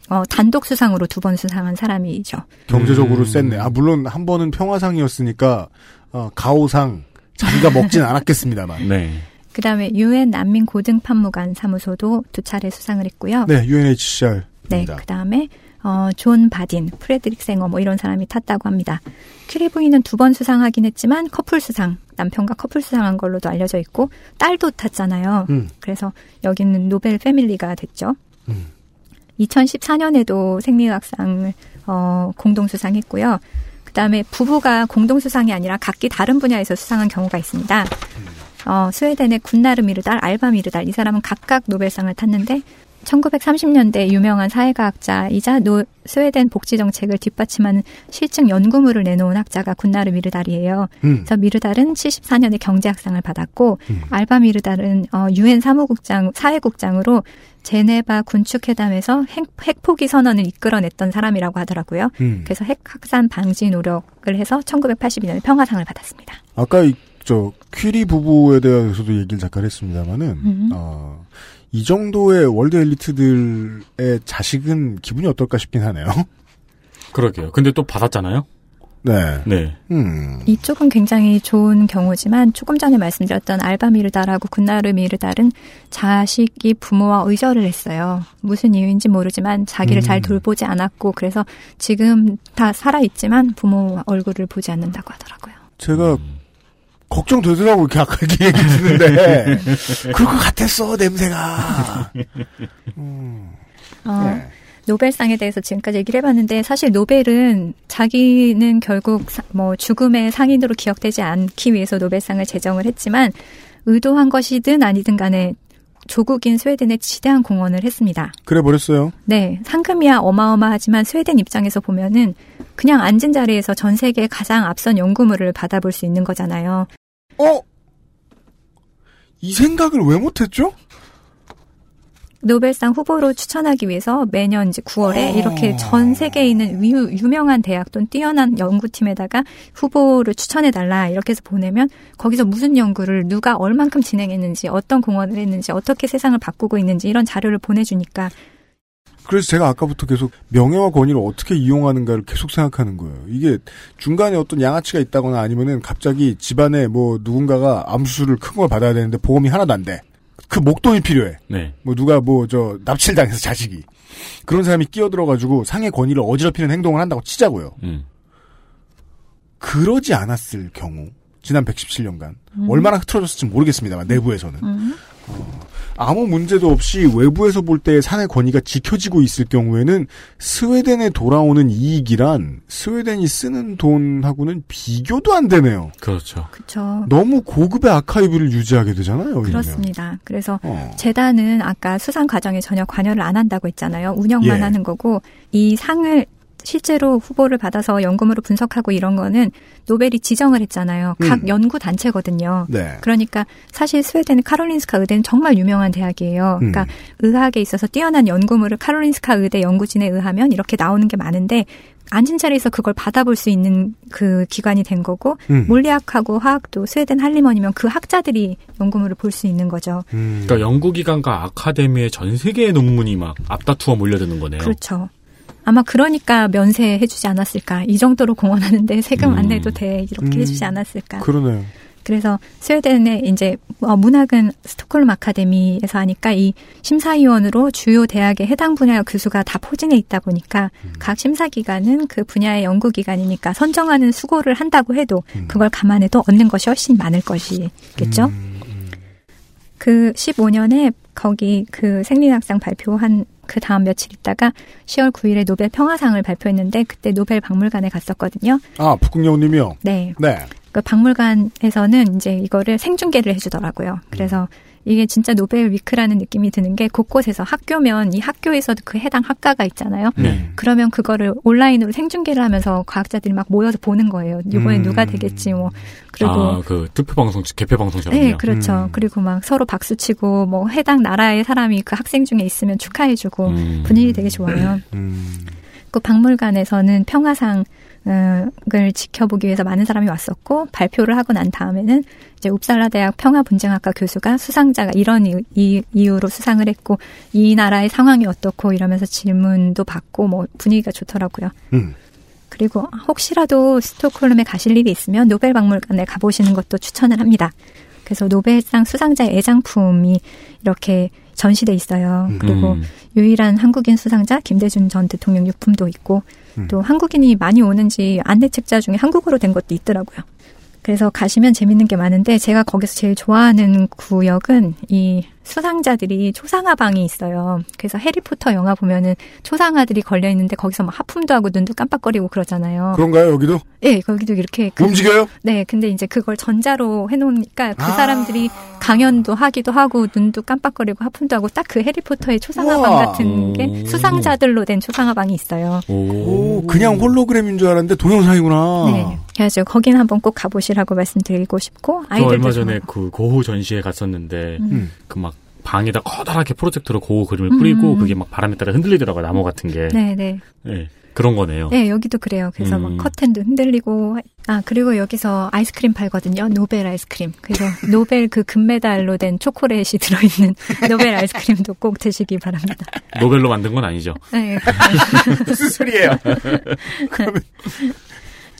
어, 단독 수상으로 두 번 수상한 사람이죠. 경제적으로 음. 셌네. 아, 물론 한 번은 평화상이었으니까, 어, 가오상, 자기가 먹진 않았겠습니다만. 네. 그 다음에 유엔 난민 고등 판무관 사무소도 두 차례 수상을 했고요. 네, UNHCR. 네, 그 다음에 어, 존 바딘, 프레드릭 생어 뭐 이런 사람이 탔다고 합니다. 퀴리 부인은 두번 수상하긴 했지만 커플 수상, 남편과 커플 수상한 걸로도 알려져 있고 딸도 탔잖아요. 음. 그래서 여기는 노벨 family가 됐죠. 음. 2014년에도 생리학상을 어, 공동 수상했고요. 그다음에 부부가 공동 수상이 아니라 각기 다른 분야에서 수상한 경우가 있습니다. 어, 스웨덴의 군나르 미르달, 알바 미르달 이 사람은 각각 노벨상을 탔는데 1930년대 유명한 사회과학자이자 노, 스웨덴 복지 정책을 뒷받침하는 실증 연구물을 내놓은 학자가 군나르 미르달이에요. 음. 그래서 미르달은 74년에 경제학상을 받았고 음. 알바 미르달은 어, 유엔 사무국장 사회국장으로 제네바 군축회담에서 핵, 핵포기 선언을 이끌어냈던 사람이라고 하더라고요. 음. 그래서 핵 확산 방지 노력을 해서 1982년에 평화상을 받았습니다. 아까 이, 저, 퀴리 부부에 대해서도 얘기를 잠깐 했습니다만은, 음. 어, 이 정도의 월드 엘리트들의 자식은 기분이 어떨까 싶긴 하네요. 그러게요. 근데 또 받았잖아요? 네. 네. 음. 이쪽은 굉장히 좋은 경우지만 조금 전에 말씀드렸던 알바 미르다라고 군나르 미르달은 자식이 부모와 의절을 했어요. 무슨 이유인지 모르지만 자기를 음. 잘 돌보지 않았고 그래서 지금 다 살아있지만 부모 얼굴을 보지 않는다고 하더라고요. 제가 걱정되더라고 이렇게 아까 이렇게 얘기 듣는데 그럴 것 같았어 냄새가. 음. 어, 네. 노벨상에 대해서 지금까지 얘기를 해봤는데 사실 노벨은 자기는 결국 사- 뭐 죽음의 상인으로 기억되지 않기 위해서 노벨상을 제정을 했지만 의도한 것이든 아니든 간에 조국인 스웨덴에 지대한 공헌을 했습니다. 그래 버렸어요. 네, 상금이야 어마어마하지만 스웨덴 입장에서 보면은 그냥 앉은 자리에서 전 세계 가장 앞선 연구물을 받아볼 수 있는 거잖아요. 어? 이 생각을 왜 못했죠? 노벨상 후보로 추천하기 위해서 매년 이제 9월에 어. 이렇게 전 세계에 있는 유, 유명한 대학 또는 뛰어난 연구팀에다가 후보를 추천해 달라 이렇게 해서 보내면 거기서 무슨 연구를 누가 얼만큼 진행했는지 어떤 공헌을 했는지 어떻게 세상을 바꾸고 있는지 이런 자료를 보내주니까 그래서 제가 아까부터 계속 명예와 권위를 어떻게 이용하는가를 계속 생각하는 거예요. 이게 중간에 어떤 양아치가 있다거나 아니면은 갑자기 집안에 뭐 누군가가 암수를 큰걸 받아야 되는데 보험이 하나도 안 돼. 그 목돈이 필요해. 네. 뭐 누가 뭐 저 납치를 당해서 자식이 그런 사람이 끼어들어가지고 상의 권위를 어지럽히는 행동을 한다고 치자고요. 음. 그러지 않았을 경우 지난 117년간 얼마나 흐트러졌을지 모르겠습니다만 내부에서는 음. 아무 문제도 없이 외부에서 볼때 산의 권위가 지켜지고 있을 경우에는 스웨덴에 돌아오는 이익이란 스웨덴이 쓰는 돈하고는 비교도 안 되네요. 그렇죠. 그쵸. 너무 고급의 아카이브를 유지하게 되잖아요. 여기는. 그렇습니다. 그래서 어. 재단은 아까 수상 과정에 전혀 관여를 안 한다고 했잖아요. 운영만 예. 하는 거고 이 상을 실제로 후보를 받아서 연금으로 분석하고 이런 거는 노벨이 지정을 했잖아요. 각 음. 연구 단체거든요. 네. 그러니까 사실 스웨덴의 카롤린스카 의대는 정말 유명한 대학이에요. 음. 그러니까 의학에 있어서 뛰어난 연구물을 카롤린스카 의대 연구진에 의하면 이렇게 나오는 게 많은데 앉은 자리에서 그걸 받아볼 수 있는 그 기관이 된 거고 음. 물리학하고 화학도 스웨덴 할리먼이면 그 학자들이 연구물을 볼 수 있는 거죠. 음. 그러니까 연구기관과 아카데미의 전 세계의 논문이 막 앞다투어 몰려드는 거네요. 그렇죠. 아마 그러니까 면세해주지 않았을까. 이 정도로 공헌하는데 세금 안 음. 내도 돼. 이렇게 음. 해주지 않았을까. 그러네요. 그래서 스웨덴의 이제 어, 문학은 스톡홀름 아카데미에서 하니까 이 심사위원으로 주요 대학의 해당 분야 교수가 다 포진해 있다 보니까 음. 각 심사기관은 그 분야의 연구기관이니까 선정하는 수고를 한다고 해도 음. 그걸 감안해도 얻는 것이 훨씬 많을 것이겠죠. 음, 음. 그 15년에 거기 그 생리학상 발표한 그 다음 며칠 있다가 10월 9일에 노벨 평화상을 발표했는데 그때 노벨 박물관에 갔었거든요. 아, 북극여우님이요. 네. 네. 그 박물관에서는 이제 이거를 생중계를 해주더라고요. 그래서 이게 진짜 노벨 위크라는 느낌이 드는 게 곳곳에서 학교면 이 학교에서도 그 해당 학과가 있잖아요. 네. 그러면 그거를 온라인으로 생중계를 하면서 과학자들이 막 모여서 보는 거예요. 이번에 음. 누가 되겠지 뭐. 그리고 아, 그 투표 방송, 개표 방송처럼요. 네, 그렇죠. 음. 그리고 막 서로 박수 치고 뭐 해당 나라의 사람이 그 학생 중에 있으면 축하해 주고 음. 분위기 되게 좋아요. 음. 그 박물관에서는 평화상 을 지켜보기 위해서 많은 사람이 왔었고 발표를 하고 난 다음에는 이제 웁살라 대학 평화분쟁학과 교수가 수상자가 이런 이유, 이, 이유로 수상을 했고 이 나라의 상황이 어떻고 이러면서 질문도 받고 뭐 분위기가 좋더라고요. 음. 그리고 혹시라도 스톡홀름에 가실 일이 있으면 노벨 박물관에 가보시는 것도 추천을 합니다. 그래서 노벨상 수상자의 애장품이 이렇게 전시돼 있어요. 그리고 음. 유일한 한국인 수상자 김대중 전 대통령 유품도 있고 음. 또 한국인이 많이 오는지 안내 책자 중에 한국어로 된 것도 있더라고요. 그래서 가시면 재밌는 게 많은데 제가 거기서 제일 좋아하는 구역은 이 수상자들이 초상화 방이 있어요. 그래서 해리포터 영화 보면은 초상화들이 걸려 있는데 거기서 막 하품도 하고 눈도 깜빡거리고 그러잖아요. 그런가요, 여기도? 예, 거기도 이렇게 그- 움직여요? 네, 근데 이제 그걸 전자로 해놓으니까 그 아. 사람들이 강연도 하기도 하고 눈도 깜빡거리고 하품도 하고 딱 그 해리포터의 초상화방 우와. 같은 게 오. 수상자들로 된 초상화 방이 있어요. 오, 그냥 홀로그램인 줄 알았는데 동영상이구나. 네, 그래서 거기는 한번 꼭 가보시라고 말씀드리고 싶고 저 아이들도 얼마 좀 전에 그 고호 전시회 갔었는데 음. 그막 방에다 커다랗게 프로젝터로 고호 그림을 뿌리고 음. 그게 막 바람에 따라 흔들리더라고요 나무 같은 게 네, 네. 네, 그런 거네요. 네, 여기도 그래요. 그래서 음. 막 커튼도 흔들리고 아 그리고 여기서 아이스크림 팔거든요. 노벨 아이스크림. 그래서 노벨 그 금메달로 된 초콜릿이 들어있는 노벨 아이스크림도 꼭 드시기 바랍니다. 노벨로 만든 건 아니죠. 네, 무슨 소리예요?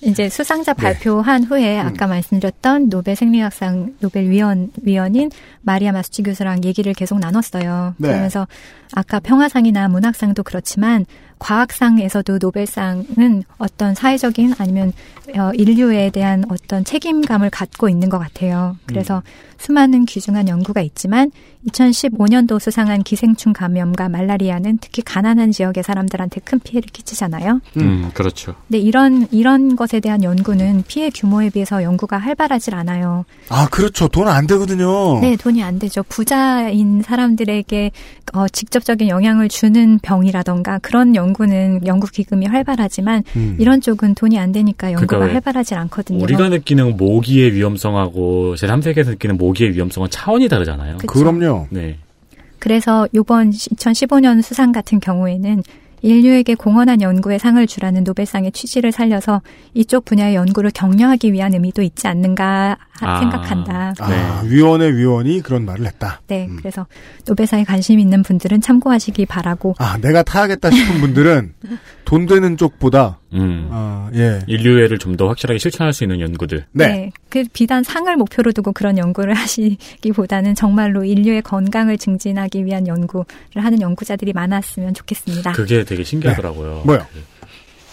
이제 수상자 발표한 후에 아까 말씀드렸던 노벨 생리학상 노벨 위원 위원인 마리아 마수치 교수랑 얘기를 계속 나눴어요. 네. 그러면서 아까 평화상이나 문학상도 그렇지만 과학상에서도 노벨상은 어떤 사회적인 아니면 어, 인류에 대한 어떤 책임감을 갖고 있는 것 같아요. 그래서 수많은 귀중한 연구가 있지만 2015년도 수상한 기생충 감염과 말라리아는 특히 가난한 지역의 사람들한테 큰 피해를 끼치잖아요. 음, 그렇죠. 근데 이런 이런 것에 대한 연구는 피해 규모에 비해서 연구가 활발하질 않아요. 아, 그렇죠. 돈 안 되거든요. 네, 돈이 안 되죠. 부자인 사람들에게 어, 직접적인 영향을 주는 병이라던가 그런 연 구는 연구 기금이 활발하지만 음. 이런 쪽은 돈이 안 되니까 연구가 그러니까 왜 활발하질 않거든요. 우리가 느끼는 모기의 위험성하고 제3세계에서 느끼는 모기의 위험성은 차원이 다르잖아요. 그쵸. 그럼요. 네. 그래서 이번 2015년 수상 같은 경우에는 인류에게 공헌한 연구에 상을 주라는 노벨상의 취지를 살려서 이쪽 분야의 연구를 격려하기 위한 의미도 있지 않는가 하- 아. 생각한다. 아, 위원회 위원이 그런 말을 했다. 네, 음. 그래서 노벨상에 관심 있는 분들은 참고하시기 바라고. 아, 내가 타야겠다 싶은 분들은 돈 되는 쪽보다 음. 아, 예. 인류애를 좀 더 확실하게 실천할 수 있는 연구들. 네. 그 비단 상을 목표로 두고 그런 연구를 하시기보다는 정말로 인류의 건강을 증진하기 위한 연구를 하는 연구자들이 많았으면 좋겠습니다. 그게 되게 신기하더라고요. 뭐요?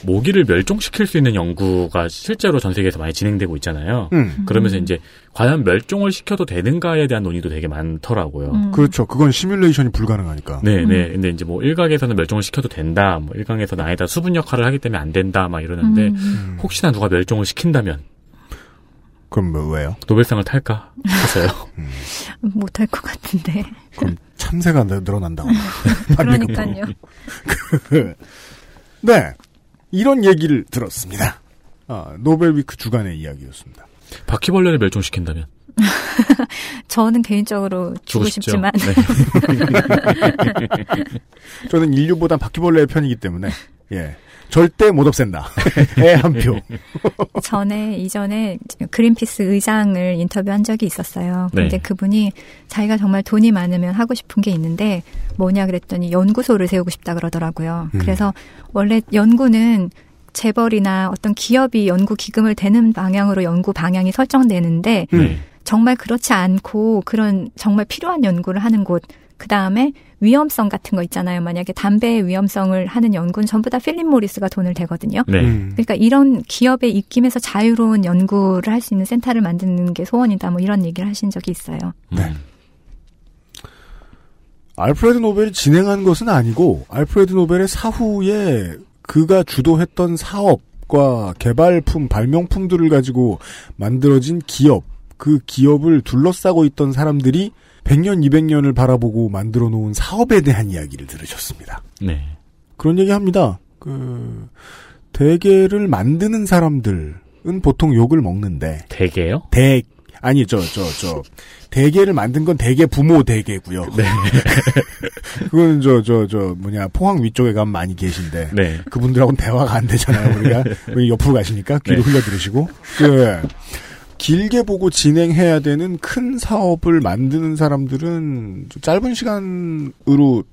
모기를 멸종시킬 수 있는 연구가 실제로 전 세계에서 많이 진행되고 있잖아요. 음. 그러면서 이제 과연 멸종을 시켜도 되는가에 대한 논의도 되게 많더라고요. 음. 그렇죠. 그건 시뮬레이션이 불가능하니까. 네, 네. 근데 이제 뭐 일각에서는 멸종을 시켜도 된다. 뭐 일각에서는 아니다. 수분 역할을 하기 때문에 안 된다. 막 이러는데 음. 음. 혹시나 누가 멸종을 시킨다면 그럼 뭐 왜요? 노벨상을 탈까 싶어서요. 못할 것 같은데. 그럼 참새가 늘- 늘어난다고. 그러니까요. 네. 이런 얘기를 들었습니다. 아, 노벨위크 주간의 이야기였습니다. 바퀴벌레를 멸종시킨다면 저는 개인적으로 주고. 싶지만 네. 저는 인류보단 바퀴벌레의 편이기 때문에, 예. 절대 못 없앤다. 애한 표. 전에 이전에 그린피스 의장을 인터뷰한 적이 있었어요. 네. 근데 그분이 자기가 정말 돈이 많으면 하고 싶은 게 있는데 뭐냐 그랬더니 연구소를 세우고 싶다 그러더라고요. 음. 그래서 원래 연구는 재벌이나 어떤 기업이 연구 기금을 대는 방향으로 연구 방향이 설정되는데 네. 정말 그렇지 않고 그런 정말 필요한 연구를 하는 곳, 그 다음에 위험성 같은 거 있잖아요. 만약에 담배의 위험성을 하는 연구는 전부 다 필립 모리스가 돈을 대거든요. 네. 음. 그러니까 이런 기업의 입김에서 자유로운 연구를 할 수 있는 센터를 만드는 게 소원이다. 뭐 이런 얘기를 하신 적이 있어요. 네. 음. 알프레드 노벨이 진행한 것은 아니고, 알프레드 노벨의 사후에 그가 주도했던 사업과 개발품, 발명품들을 가지고 만들어진 기업, 그 기업을 둘러싸고 있던 사람들이 100년, 200년을 바라보고 만들어 놓은 사업에 대한 이야기를 들으셨습니다. 네. 그런 얘기 합니다. 그, 대게를 만드는 사람들은 보통 욕을 먹는데, 대게요? 대, 아니, 저, 저, 저, 대게를 만든 건 대게 부모 대게고요. 네. 그건 저, 저, 저, 뭐냐, 포항 위쪽에 가면 많이 계신데, 네. 그분들하고는 대화가 안 되잖아요. 우리가, 우리 옆으로 가시니까 귀로 네. 흘려 들으시고, 그, 길게 보고 진행해야 되는 큰 사업을 만드는 사람들은 좀 짧은 시간으로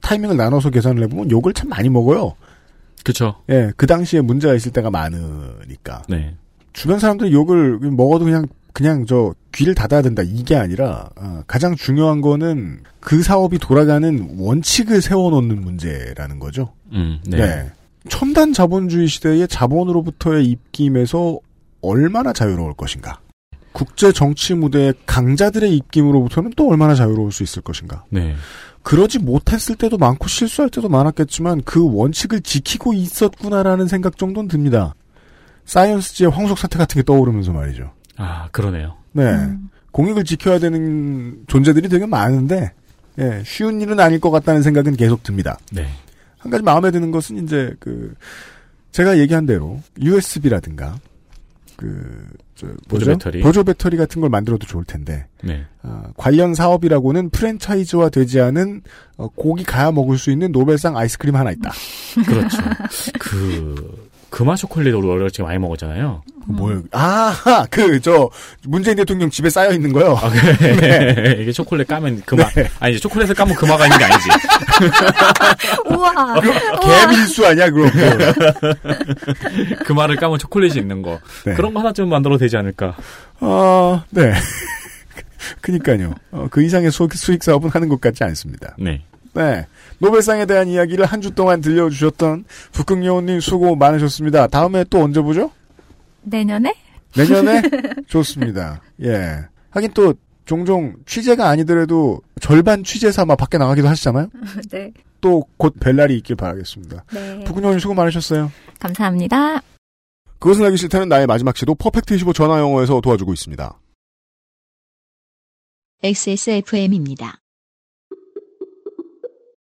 타이밍을 나눠서 계산을 해보면 욕을 참 많이 먹어요. 그쵸. 예, 그 당시에 문제가 있을 때가 많으니까. 네. 주변 사람들이 욕을 먹어도 그냥 그냥 저 귀를 닫아야 된다 이게 아니라 어, 가장 중요한 거는 그 사업이 돌아가는 원칙을 세워놓는 문제라는 거죠. 음, 네. 네. 첨단 자본주의 시대의 자본으로부터의 입김에서 얼마나 자유로울 것인가. 국제 정치 무대의 강자들의 입김으로부터는 또 얼마나 자유로울 수 있을 것인가. 네. 그러지 못했을 때도 많고 실수할 때도 많았겠지만 그 원칙을 지키고 있었구나라는 생각 정도는 듭니다. 사이언스지의 황속 사태 같은 게 떠오르면서 말이죠. 아, 그러네요. 네. 음. 공익을 지켜야 되는 존재들이 되게 많은데, 예, 쉬운 일은 아닐 것 같다는 생각은 계속 듭니다. 네. 한 가지 마음에 드는 것은 이제 그, 제가 얘기한 대로 USB라든가, 그, 저, 보조? 배터리. 보조 배터리 같은 걸 만들어도 좋을 텐데, 네. 아, 관련 사업이라고는 프랜차이즈화 되지 않은 어, 고기 가야 먹을 수 있는 노벨상 아이스크림 하나 있다. 그렇죠. 그, 금화 초콜릿 우리 어렸을 때 많이 먹었잖아요. 뭘, 아, 그, 저, 문재인 대통령 집에 쌓여 있는 거요. 아, 그래. 이게 초콜릿 까면 금화. 아니, 초콜릿을 까면 금화가 있는 게 아니지. 우와. 개밀수 아니야, 그럼. 금화를 까면 초콜릿이 있는 거. 네. 그런 거 하나쯤 만들어도 되지 않을까. 아, 네. 그니까요. 어, 그 이상의 수, 수익 사업은 하는 것 같지 않습니다. 네. 네. 노벨상에 대한 이야기를 한 주 동안 들려주셨던 북극여우님 수고 많으셨습니다. 다음에 또 언제 보죠? 내년에? 내년에? 좋습니다. 예. 하긴 또, 종종 취재가 아니더라도 절반 취재 삼아 밖에 나가기도 하시잖아요? 네. 또 곧 벨날이 있길 바라겠습니다. 네. 북극여우님 수고 많으셨어요. 감사합니다. 그것은 알기 싫다는 나의 마지막 시도 퍼펙트25 전화 영어에서 도와주고 있습니다. XSFM입니다.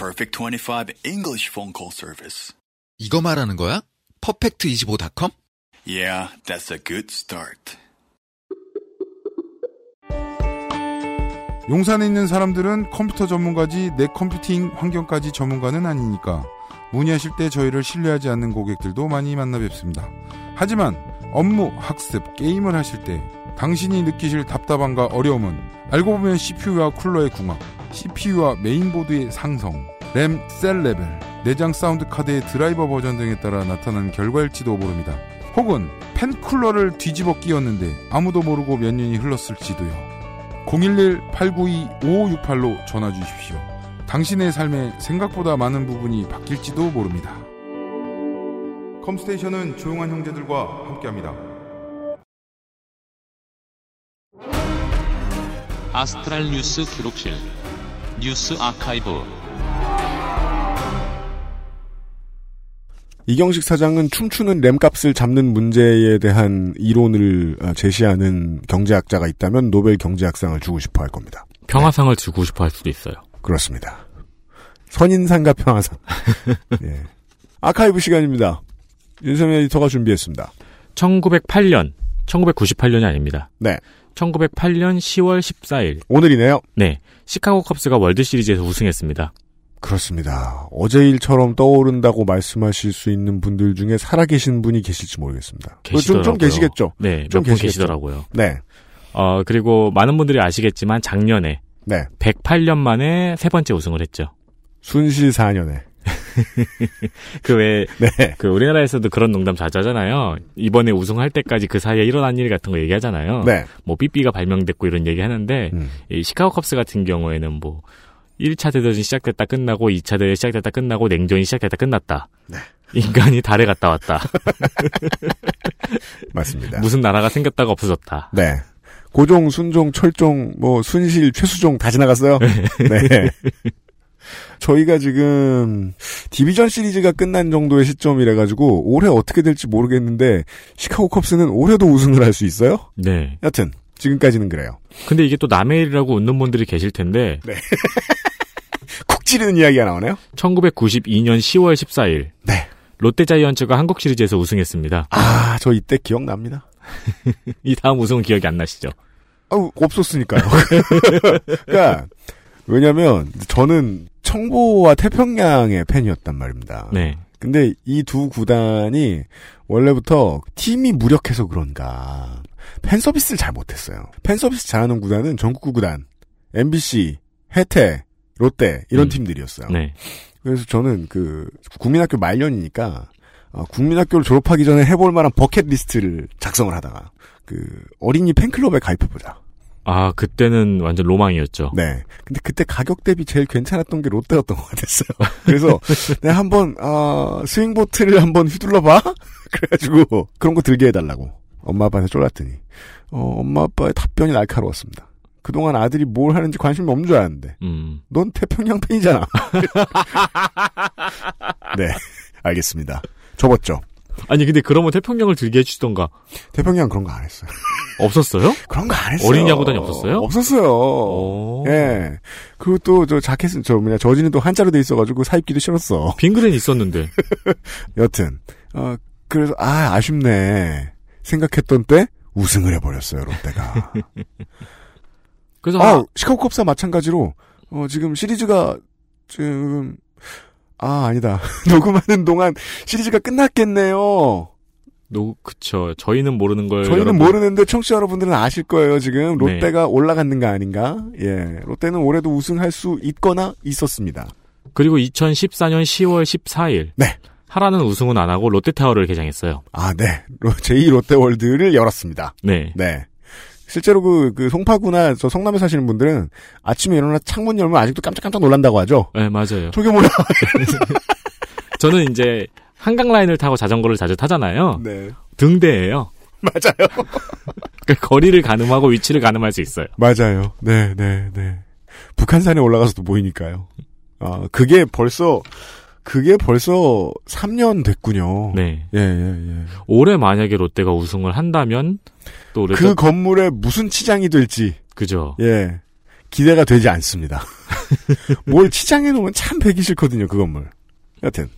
Perfect 25 English phone call service. 이거 말하는 거야? 퍼펙트25.com? Yeah, that's a good start. 용산에 있는 사람들은 컴퓨터 전문가지 내 컴퓨팅 환경까지 전문가는 아니니까 문의하실 때 저희를 신뢰하지 않는 고객들도 많이 만나 뵙습니다. 하지만 업무, 학습, 게임을 하실 때 당신이 느끼실 답답함과 어려움은 알고 보면 CPU와 쿨러의 궁합, CPU와 메인보드의 상성, 램, 셀 레벨, 내장 사운드 카드의 드라이버 버전 등에 따라 나타나는 결과일지도 모릅니다. 혹은 팬 쿨러를 뒤집어 끼웠는데 아무도 모르고 몇 년이 흘렀을지도요. 011-892-5568로 전화 주십시오. 당신의 삶에 생각보다 많은 부분이 바뀔지도 모릅니다. 컴스테이션은 조용한 형제들과 함께합니다. 아스트랄 뉴스 기록실 뉴스 아카이브 이경식 사장은 춤추는 램값을 잡는 문제에 대한 이론을 어, 제시하는 경제학자가 있다면 노벨 경제학상을 주고 싶어 할 겁니다. 평화상을 주고 싶어 할 수도 있어요. 그렇습니다. 선인상과 평화상. 예. 아카이브 시간입니다. 윤세민 에디터가 준비했습니다. 1908년, 1998년이 아닙니다. 네. 1908년 10월 14일. 오늘이네요. 네. 시카고 컵스가 월드 시리즈에서 우승했습니다. 그렇습니다. 어제 일처럼 떠오른다고 말씀하실 수 있는 분들 중에 살아계신 분이 계실지 모르겠습니다. 좀, 계시더라고요. 좀 계시겠죠? 네, 좀 계시겠죠? 계시더라고요. 네. 어, 그리고 많은 분들이 아시겠지만 작년에 네. 108년 만에 세 번째 우승을 했죠. 순실 4년에. 그 외에 네. 그 우리나라에서도 그런 농담 자주 하잖아요. 이번에 우승할 때까지 그 사이에 일어난 일 같은 거 얘기하잖아요. 네. 뭐 삐삐가 발명됐고 이런 얘기 하는데 음. 이 시카고 컵스 같은 경우에는 뭐 1차 대전이 시작됐다 끝나고 2차 대전이 시작됐다 끝나고 냉전이 시작됐다 끝났다. 네. 인간이 달에 갔다 왔다. 맞습니다. 무슨 나라가 생겼다가 없어졌다. 네. 고종, 순종, 철종, 뭐, 순실, 최수종 다 지나갔어요. 네. 저희가 지금 디비전 시리즈가 끝난 정도의 시점이라 가지고 올해 어떻게 될지 모르겠는데 시카고 컵스는 올해도 우승을 할 수 있어요? 네. 여튼 지금까지는 그래요. 근데 이게 또 남의 일이라고 웃는 분들이 계실 텐데 네. 쿡 찌르는 이야기가 나오네요. 1992년 10월 14일 네. 롯데자이언츠가 한국 시리즈에서 우승했습니다. 아, 저 이때 기억납니다. 이 다음 우승은 기억이 안 나시죠? 아우, 없었으니까요. 그러니까 왜냐면 저는 청보와 태평양의 팬이었단 말입니다. 네. 근데 이 두 구단이 원래부터 팀이 무력해서 그런가 팬 서비스를 잘 못했어요. 팬 서비스 잘하는 구단은 전국구 구단, MBC, 해태, 롯데 이런 음. 팀들이었어요. 네. 그래서 저는 그 국민학교 말년이니까 어, 국민학교를 졸업하기 전에 해볼 만한 버킷 리스트를 작성을 하다가 그 어린이 팬클럽에 가입해보자. 아, 그때는 완전 로망이었죠. 네. 근데 그때 가격 대비 제일 괜찮았던 게 롯데였던 것 같았어요. 그래서 내가 한번 아, swing vote를 한번 휘둘러 봐. 그래가지고 그런 거 들게 해달라고 엄마 아빠한테 졸랐더니 어, 엄마 아빠의 답변이 날카로웠습니다. 그동안 아들이 뭘 하는지 관심이 없는 줄 알았는데 음. 넌 태평양 팬이잖아. 네, 알겠습니다. 접었죠. 아니 근데 그러면 태평양을 들게 해주시던가. 태평양 그런 거 안 했어요. 없었어요? 그런 거 안 했어요. 어린 야구단이 없었어요? 없었어요. 예. 그리고 또 저 자켓은 저 뭐냐 저지는 또 한자로 돼 있어가지고 사입기도 싫었어. 빙그레는 있었는데. 여튼 어 그래서 아 아쉽네 생각했던 때 우승을 해버렸어요 롯데가. 그래서 아 시카고 컵스와 마찬가지로 어 지금 시리즈가 지금 아 아니다 녹음하는 동안 시리즈가 끝났겠네요. 노 그쵸. 저희는 모르는 걸 저희는 여러분- 모르는데 청취자 여러분들은 아실 거예요. 지금 네. 롯데가 올라갔는 거 아닌가? 예, 롯데는 올해도 우승할 수 있거나 있었습니다. 그리고 2014년 10월 14일. 네. 하라는 우승은 안 하고 롯데타워를 개장했어요. 아, 네. 로- 제2 롯데월드를 열었습니다. 네. 네. 실제로 그, 그 송파구나 저 성남에 사시는 분들은 아침에 일어나 창문 열면 아직도 깜짝깜짝 놀란다고 하죠. 네, 맞아요. 저게 뭐야? 저는 이제 한강 라인을 타고 자전거를 자주 타잖아요. 네. 등대예요. 맞아요. 그러니까 거리를 가늠하고 위치를 가늠할 수 있어요. 맞아요. 네, 네, 네. 북한산에 올라가서도 보이니까요. 아, 그게 벌써, 그게 벌써 3년 됐군요. 네. 예, 예, 예. 올해 만약에 롯데가 우승을 한다면 또그 건물에 무슨 치장이 될지. 그죠. 예. 기대가 되지 않습니다. 뭘 치장해 놓으면 참 배기 싫거든요, 그 건물. 여튼.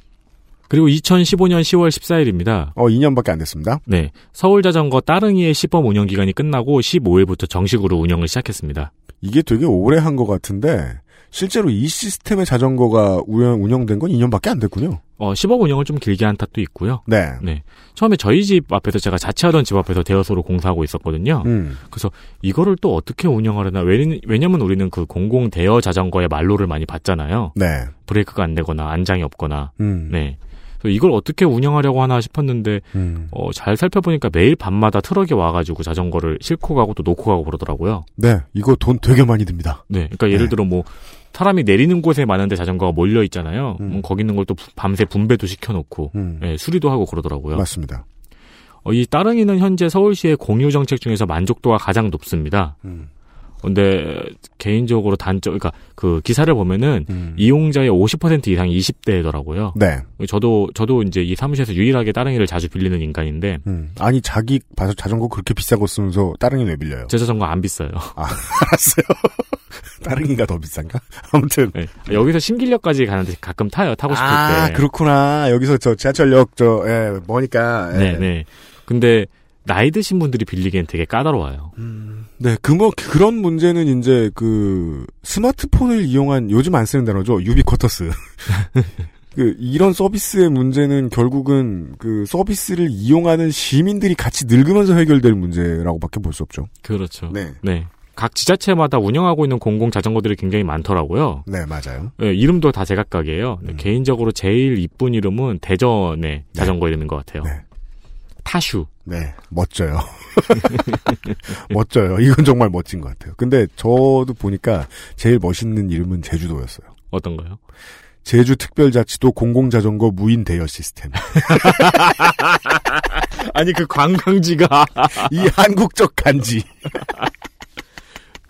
그리고 2015년 10월 14일입니다. 어, 2년밖에 안 됐습니다. 네. 서울 자전거 따릉이의 시범 운영 기간이 끝나고 15일부터 정식으로 운영을 시작했습니다. 이게 되게 오래 한 것 같은데, 실제로 이 시스템의 자전거가 운영, 운영된 건 2년밖에 안 됐군요. 어, 시범 운영을 좀 길게 한 탓도 있고요. 네. 네. 처음에 저희 집 앞에서 제가 자취하던 집 앞에서 대여소로 공사하고 있었거든요. 음. 그래서 이거를 또 어떻게 운영하려나. 왜냐- 왜냐면 우리는 그 공공 대여 자전거의 말로를 많이 봤잖아요. 네. 브레이크가 안 되거나 안장이 없거나. 음. 네. 이걸 어떻게 운영하려고 하나 싶었는데 음. 어, 잘 살펴보니까 매일 밤마다 트럭이 와가지고 자전거를 싣고 가고 또 놓고 가고 그러더라고요. 네. 이거 돈 되게 많이 듭니다. 네. 그러니까 예를 들어 뭐 사람이 내리는 곳에 많은데 자전거가 몰려 있잖아요. 음, 거기 있는 걸 또 밤새 분배도 시켜놓고 음. 네, 수리도 하고 그러더라고요. 맞습니다. 어, 이 따릉이는 현재 서울시의 공유 정책 중에서 만족도가 가장 높습니다. 음. 근데 개인적으로 단점, 그러니까 그 기사를 보면은 이용자의 50% 이상이 20대더라고요. 음. 네. 저도 저도 이제 이 사무실에서 유일하게 따릉이를 자주 빌리는 인간인데 음. 아니, 자기 봐서 자전거 그렇게 거 쓰면서 따릉이 왜 빌려요? 제 자전거 안 비싸요. 아, 알았어요. 따릉이가 더 비싼가? 아무튼. 네. 여기서 신길역까지 가는데 가끔 타요. 타고 싶을 아, 때. 그렇구나. 여기서 저 지하철역, 저, 예, 뭐니까. 예. 네, 네. 근데 나이 드신 분들이 빌리기엔 되게 까다로워요. 네, 그 뭐, 그런 문제는 이제 그, 스마트폰을 이용한, 요즘 안 쓰는 단어죠. 유비쿼터스. 그, 이런 서비스의 문제는 결국은 그 서비스를 이용하는 시민들이 같이 늙으면서 해결될 문제라고밖에 볼 수 없죠. 그렇죠. 네. 네. 각 지자체마다 운영하고 있는 공공 자전거들이 굉장히 많더라고요. 네, 맞아요. 네, 이름도 다 제각각이에요. 음. 네, 개인적으로 제일 이쁜 이름은 대전의 자전거 이름인 것 같아요. 타슈. 네, 멋져요. 멋져요. 이건 정말 멋진 것 같아요. 근데 저도 보니까 제일 멋있는 이름은 제주도였어요. 어떤가요? 제주 특별자치도 공공자전거 무인 대여 시스템. 아니 그 관광지가 이 한국적 간지.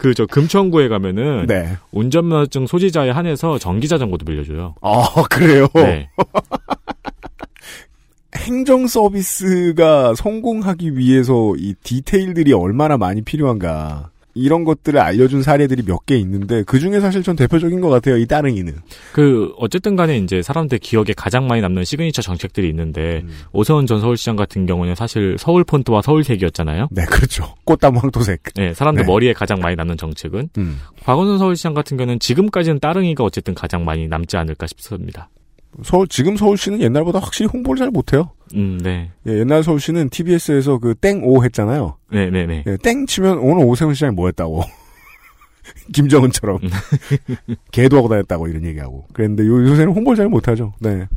그 저 금천구에 가면은 네. 운전면허증 소지자에 한해서 전기 자전거도 빌려줘요. 아 그래요. 네. 행정 서비스가 성공하기 위해서 이 디테일들이 얼마나 많이 필요한가. 이런 것들을 알려준 사례들이 몇 개 있는데 그 중에 사실 전 대표적인 것 같아요. 이 따릉이는. 그 어쨌든 간에 이제 사람들 기억에 가장 많이 남는 시그니처 정책들이 있는데 음. 오세훈 전 서울시장 같은 경우는 사실 서울 폰트와 서울색이었잖아요. 네, 그렇죠. 꽃다무 황토색. 네, 사람들 네. 머리에 가장 많이 남는 정책은 음. 박원순 서울시장 같은 경우는 지금까지는 따릉이가 어쨌든 가장 많이 남지 않을까 싶습니다. 서울 지금 서울시는 옛날보다 확실히 홍보를 잘 못해요. 음, 네, 예, 옛날 서울시는 TBS에서 그 땡오 했잖아요. 네, 네, 네. 예, 땡 치면 오늘 오세훈 시장이 뭐 했다고. 김정은처럼. 개도 하고 다녔다고 이런 얘기하고. 그랬는데 요, 요새는 홍보를 잘 못하죠. 네.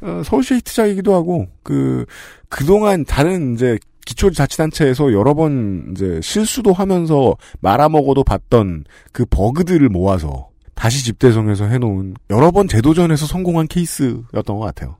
어, 서울시 히트작이기도 하고, 그, 그동안 다른 이제 기초자치단체에서 여러 번 이제 실수도 하면서 말아먹어도 봤던 그 버그들을 모아서 다시 집대성에서 해놓은 여러 번 재도전해서 성공한 케이스였던 것 같아요.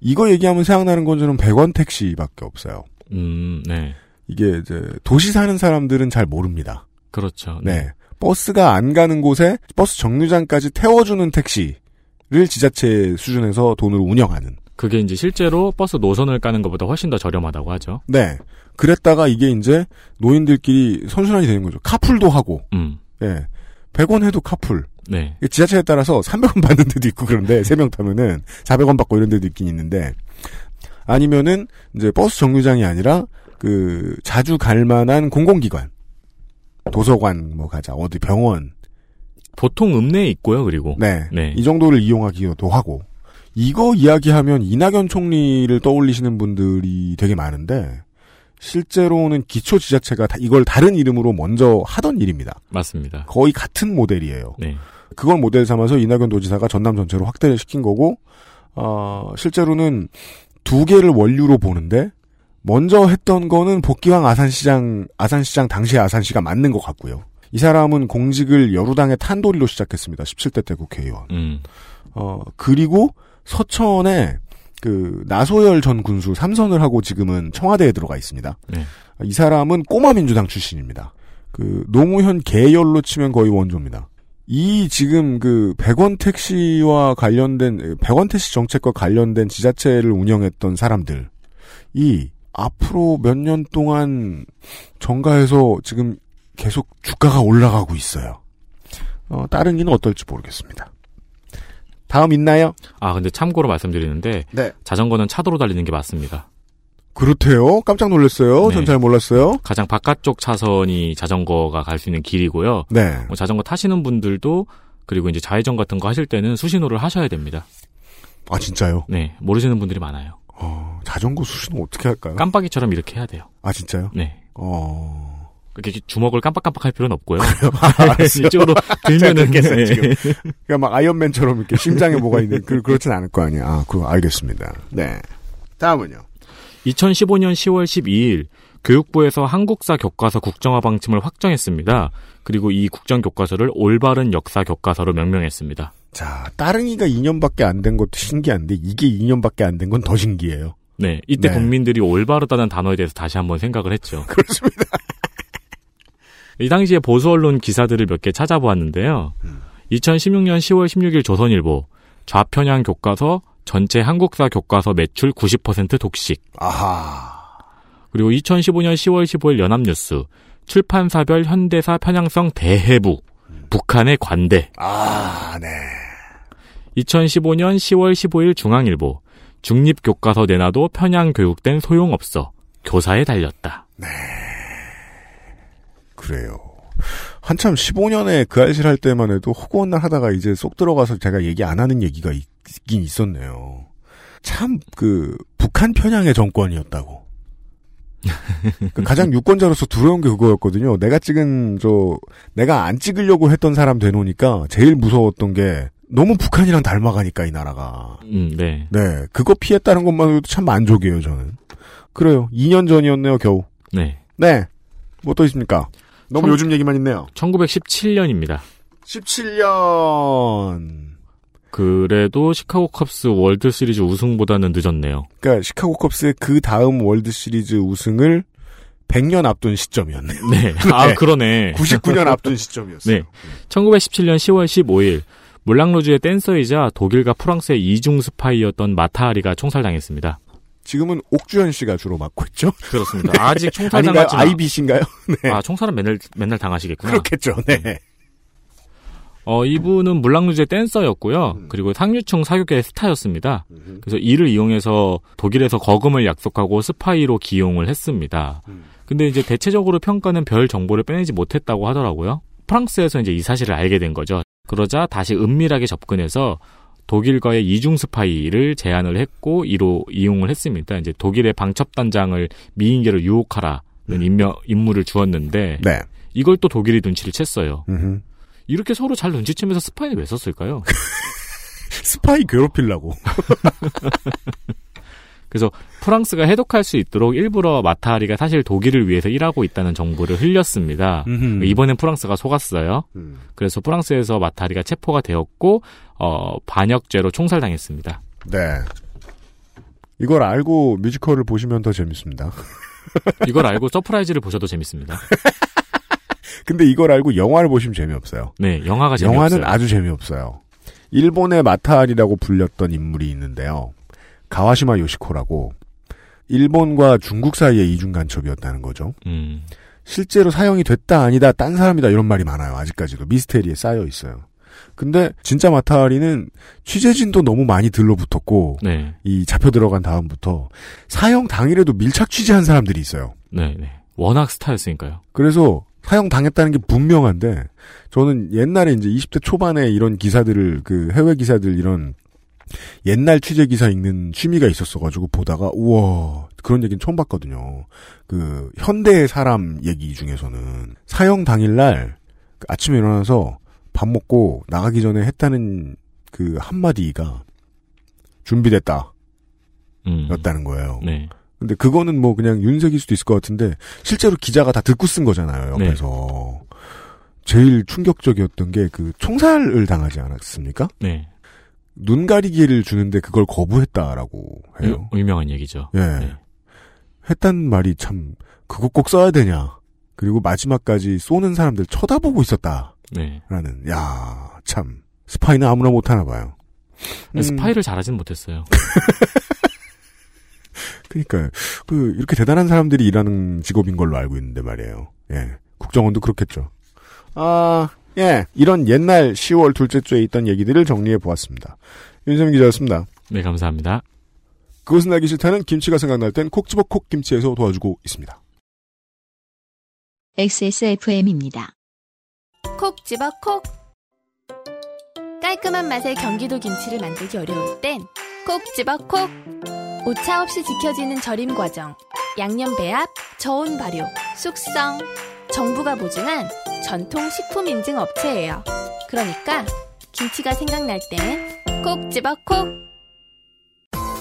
이거 얘기하면 생각나는 건 저는 100원 택시밖에 없어요. 음, 네. 이게 이제 도시 사는 사람들은 잘 모릅니다. 그렇죠. 네. 버스가 안 가는 곳에 버스 정류장까지 태워주는 택시를 지자체 수준에서 돈으로 운영하는 그게 이제 실제로 버스 노선을 까는 것보다 훨씬 더 저렴하다고 하죠. 네. 그랬다가 이게 이제 노인들끼리 선순환이 되는 거죠. 카풀도 하고, 음. 예. 100원 해도 카풀. 네. 지하철에 따라서 300원 받는 데도 있고 그런데, 3명 타면은 400원 받고 이런 데도 있긴 있는데, 아니면은, 이제 버스 정류장이 아니라, 그, 자주 갈 만한 공공기관. 도서관, 뭐 가자, 어디 병원. 보통 읍내에 있고요, 그리고. 네. 네. 이 정도를 이용하기도 하고. 이거 이야기하면 이낙연 총리를 떠올리시는 분들이 되게 많은데, 실제로는 기초 지자체가 다 이걸 다른 이름으로 먼저 하던 일입니다. 맞습니다. 거의 같은 모델이에요. 네. 그걸 모델 삼아서 이낙연 도지사가 전남 전체로 확대를 시킨 거고, 어, 실제로는 두 개를 원류로 보는데, 먼저 했던 거는 복기왕 아산시장, 아산시장 당시의 아산시가 맞는 것 같고요. 이 사람은 공직을 여루당의 탄도리로 시작했습니다. 17대 때 국회의원. 음. 어, 그리고 서천에 그 나소열 전 군수 삼선을 하고 지금은 청와대에 들어가 있습니다. 네. 이 사람은 꼬마 민주당 출신입니다. 그 노무현 계열로 치면 거의 원조입니다. 이 지금 그 100원 택시와 관련된 100원 택시 정책과 관련된 지자체를 운영했던 사람들 이 앞으로 몇 년 동안 정가에서 지금 계속 주가가 올라가고 있어요. 어, 다른 이는 어떨지 모르겠습니다. 다음 있나요? 아, 근데 참고로 말씀드리는데 네. 자전거는 차도로 달리는 게 맞습니다. 그렇대요. 깜짝 놀랐어요. 네. 전잘 몰랐어요. 가장 바깥쪽 차선이 자전거가 갈 수 있는 길이고요. 네. 뭐 자전거 타시는 분들도 그리고 이제 좌회전 같은 거 하실 때는 수신호를 하셔야 됩니다. 아 진짜요? 네, 모르시는 분들이 많아요. 어, 자전거 수신호 어떻게 할까요? 깜빡이처럼 이렇게 해야 돼요. 아 진짜요? 네. 어. 그렇게 주먹을 깜빡깜빡할 필요는 없고요. 알았어요. 이쪽으로 들면은 겠어요 네. 지금. 그러니까 막 아이언맨처럼 이렇게 심장에 뭐가 있는 그 그렇진 않을 거 아니야. 아, 그 알겠습니다. 네. 다음은요. 2015년 10월 12일 교육부에서 한국사 교과서 국정화 방침을 확정했습니다. 그리고 이 국정 교과서를 올바른 역사 교과서로 명명했습니다. 자, 따릉이가 2년밖에 안 된 것도 신기한데 이게 2년밖에 안 된 건 더 신기해요. 네, 이때 네. 국민들이 올바르다는 단어에 대해서 다시 한번 생각을 했죠. 그렇습니다. 이 당시에 보수 언론 기사들을 몇 개 찾아보았는데요. 2016년 10월 16일 조선일보 좌편향 교과서 전체 한국사 교과서 매출 90% 독식. 아하. 그리고 2015년 10월 15일 연합뉴스 출판사별 현대사 편향성 대해부 북한의 관대. 아, 네. 2015년 10월 15일 중앙일보 중립 교과서 내놔도 편향 교육된 소용없어 교사에 달렸다. 그래요. 한참 15년에 그 알실 할 때만 해도 허구한 하다가 이제 쏙 들어가서 제가 얘기 안 하는 얘기가 있, 긴 있었네요. 참, 그, 북한 편향의 정권이었다고. 그 가장 유권자로서 두려운 게 그거였거든요. 내가 찍은, 저, 내가 안 찍으려고 했던 사람 되놓으니까 제일 무서웠던 게 너무 북한이랑 닮아가니까 이 나라가. 음, 네. 네. 그거 피했다는 것만으로도 참 만족이에요, 저는. 그래요. 2년 전이었네요, 겨우. 네. 네. 뭐 또 있습니까? 너무 청- 요즘 얘기만 있네요. 1917년입니다. 17년. 그래도 시카고 컵스 월드 시리즈 우승보다는 늦었네요. 그러니까 시카고 컵스의 그 다음 월드 시리즈 우승을 100년 앞둔 시점이었네요. 네. 아, 그러네. 99년 앞둔 시점이었어요. 네. 1917년 10월 15일 물랑루즈의 댄서이자 독일과 프랑스의 이중 스파이였던 마타하리가 총살당했습니다. 지금은 옥주현 씨가 주로 맡고 있죠. 그렇습니다. 아직 총살 아닌가요? 당하지 IBC인가요? 네. 아, 총살은 맨날 맨날 당하시겠구나. 그렇겠죠. 네. 어, 이분은 물랑루즈의 댄서였고요. 음. 그리고 상류층 사교계의 스타였습니다. 그래서 이를 이용해서 독일에서 거금을 약속하고 스파이로 기용을 했습니다. 음. 근데 이제 대체적으로 평가는 별 정보를 빼내지 못했다고 하더라고요. 프랑스에서 이제 이 사실을 알게 된 거죠. 그러자 다시 은밀하게 접근해서 독일과의 이중 스파이를 제안을 했고 이로 이용을 했습니다. 이제 독일의 방첩단장을 미인계로 유혹하라는 인명, 임무를 주었는데 음. 네. 이걸 또 독일이 눈치를 챘어요. 음흠. 이렇게 서로 잘 눈치채면서 스파이는 왜 썼을까요? 스파이 괴롭히려고. 그래서 프랑스가 해독할 수 있도록 일부러 마타하리가 사실 독일을 위해서 일하고 있다는 정보를 흘렸습니다. 음흠. 이번엔 프랑스가 속았어요. 음. 그래서 프랑스에서 마타하리가 체포가 되었고 어, 반역죄로 총살당했습니다. 네. 이걸 알고 뮤지컬을 보시면 더 재밌습니다. 이걸 알고 서프라이즈를 보셔도 재밌습니다. 근데 이걸 알고 영화를 보시면 재미없어요. 네, 영화가 재미없어요. 영화는 아주 재미없어요. 일본의 마타하리라고 불렸던 인물이 있는데요. 가와시마 요시코라고 일본과 중국 사이의 이중 간첩이었다는 거죠. 음. 실제로 사형이 됐다 아니다 딴 사람이다 이런 말이 많아요. 아직까지도 미스테리에 쌓여 있어요. 근데 진짜 마타리는 취재진도 너무 많이 들러붙었고 네. 이 잡혀 들어간 다음부터 사형 당일에도 밀착 취재한 사람들이 있어요. 네, 네. 워낙 스타였으니까요. 그래서 사형 당했다는 게 분명한데 저는 옛날에 이제 20대 초반에 이런 기사들을 그 해외 기사들 이런 옛날 취재 기사 읽는 취미가 있었어가지고 보다가 우와 그런 얘기는 처음 봤거든요. 그 현대 사람 얘기 중에서는 사형 당일날 그 아침에 일어나서 밥 먹고 나가기 전에 했다는 그 한마디가 준비됐다 음. 였다는 거예요. 네. 근데 그거는 뭐 그냥 윤색일 수도 있을 것 같은데 실제로 기자가 다 듣고 쓴 거잖아요. 옆에서 제일 충격적이었던 게 그 총살을 당하지 않았습니까? 네. 눈 가리기를 주는데 그걸 거부했다라고 해요. 유, 유명한 얘기죠. 예. 네. 했단 말이 참 그거 꼭 써야 되냐. 그리고 마지막까지 쏘는 사람들 쳐다보고 있었다. 네. 라는 야, 참 스파이는 아무나 못 하나 봐요. 음, 스파이를 잘하진 못했어요. 그러니까 그 이렇게 대단한 사람들이 일하는 직업인 걸로 알고 있는데 말이에요. 예. 국정원도 그렇겠죠. 아, 예. 이런 옛날 10월 둘째 주에 있던 얘기들을 정리해 보았습니다. 윤세민 기자였습니다. 네, 감사합니다. 그것은 알기 싫다는 김치가 생각날 땐 콕 집어 콕 김치에서 도와주고 있습니다. XSFM입니다. 콕 집어 콕. 깔끔한 맛의 경기도 김치를 만들기 어려울 땐 콕 집어 콕. 오차 없이 지켜지는 절임 과정, 양념 배합, 저온 발효, 숙성. 정부가 보증한 전통 식품 인증 업체예요. 그러니까 김치가 생각날 땐 콕 집어 콕.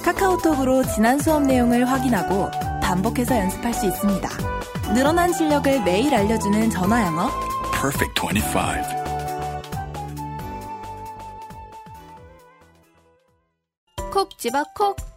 카카오톡으로 지난 수업 내용을 확인하고 반복해서 연습할 수 있습니다. 늘어난 실력을 매일 알려주는 전화 영어. Perfect 25. 콕 집어 콕.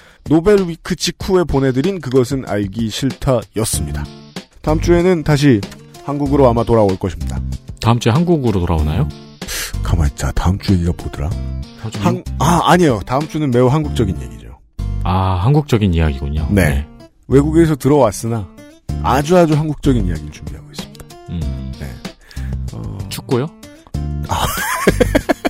노벨 위크 직후에 보내드린 그것은 알기 싫다였습니다. 다음 주에는 다시 한국으로 아마 돌아올 것입니다. 다음 주에 한국으로 돌아오나요? 가만 있자. 다음 주 얘기가 뭐더라? 좀- 한, 아, 아니에요. 다음 주는 매우 한국적인 얘기죠. 아, 한국적인 이야기군요. 네. 외국에서 들어왔으나 아주 아주 한국적인 이야기를 준비하고 있습니다. 음. 네. 어, 축구요?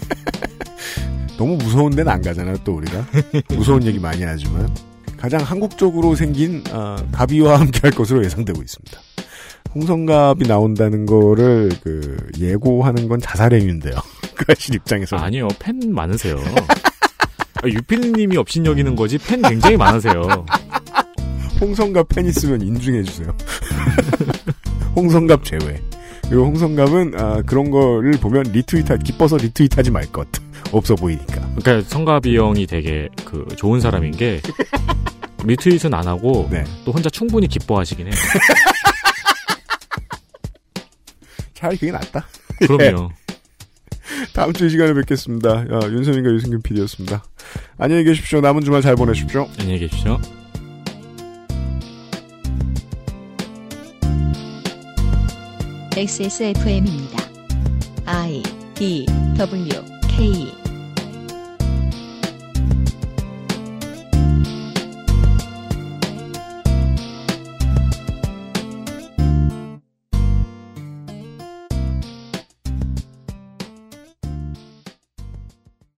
너무 무서운 데는 안 가잖아요, 또 우리가. 무서운 얘기 많이 하지만. 가장 한국적으로 생긴, 아, 가비와 함께 할 것으로 예상되고 있습니다. 홍성갑이 나온다는 거를, 그, 예고하는 건 자살행위인데요. 그 아실 입장에서. 아니요, 팬 많으세요. 아, 유필님이 업신 여기는 거지, 팬 굉장히 많으세요. 홍성갑 팬 있으면 인증해주세요. 홍성갑 제외. 그리고 홍성갑은, 아, 그런 거를 보면 리트윗하, 기뻐서 리트윗하지 말 것. 없어 보이니까. 그러니까 성가비 형이 되게 그 좋은 사람인 게 리트윗은 안 하고 네. 또 혼자 충분히 기뻐하시긴 해요. 차라리 그게 낫다. 그럼요. 다음 주 이 시간에 뵙겠습니다. 야, 윤세민과 유승균 PD였습니다. 안녕히 계십시오. 남은 주말 잘 보내십시오. 안녕히 계십시오. XSFM입니다. I D W 可以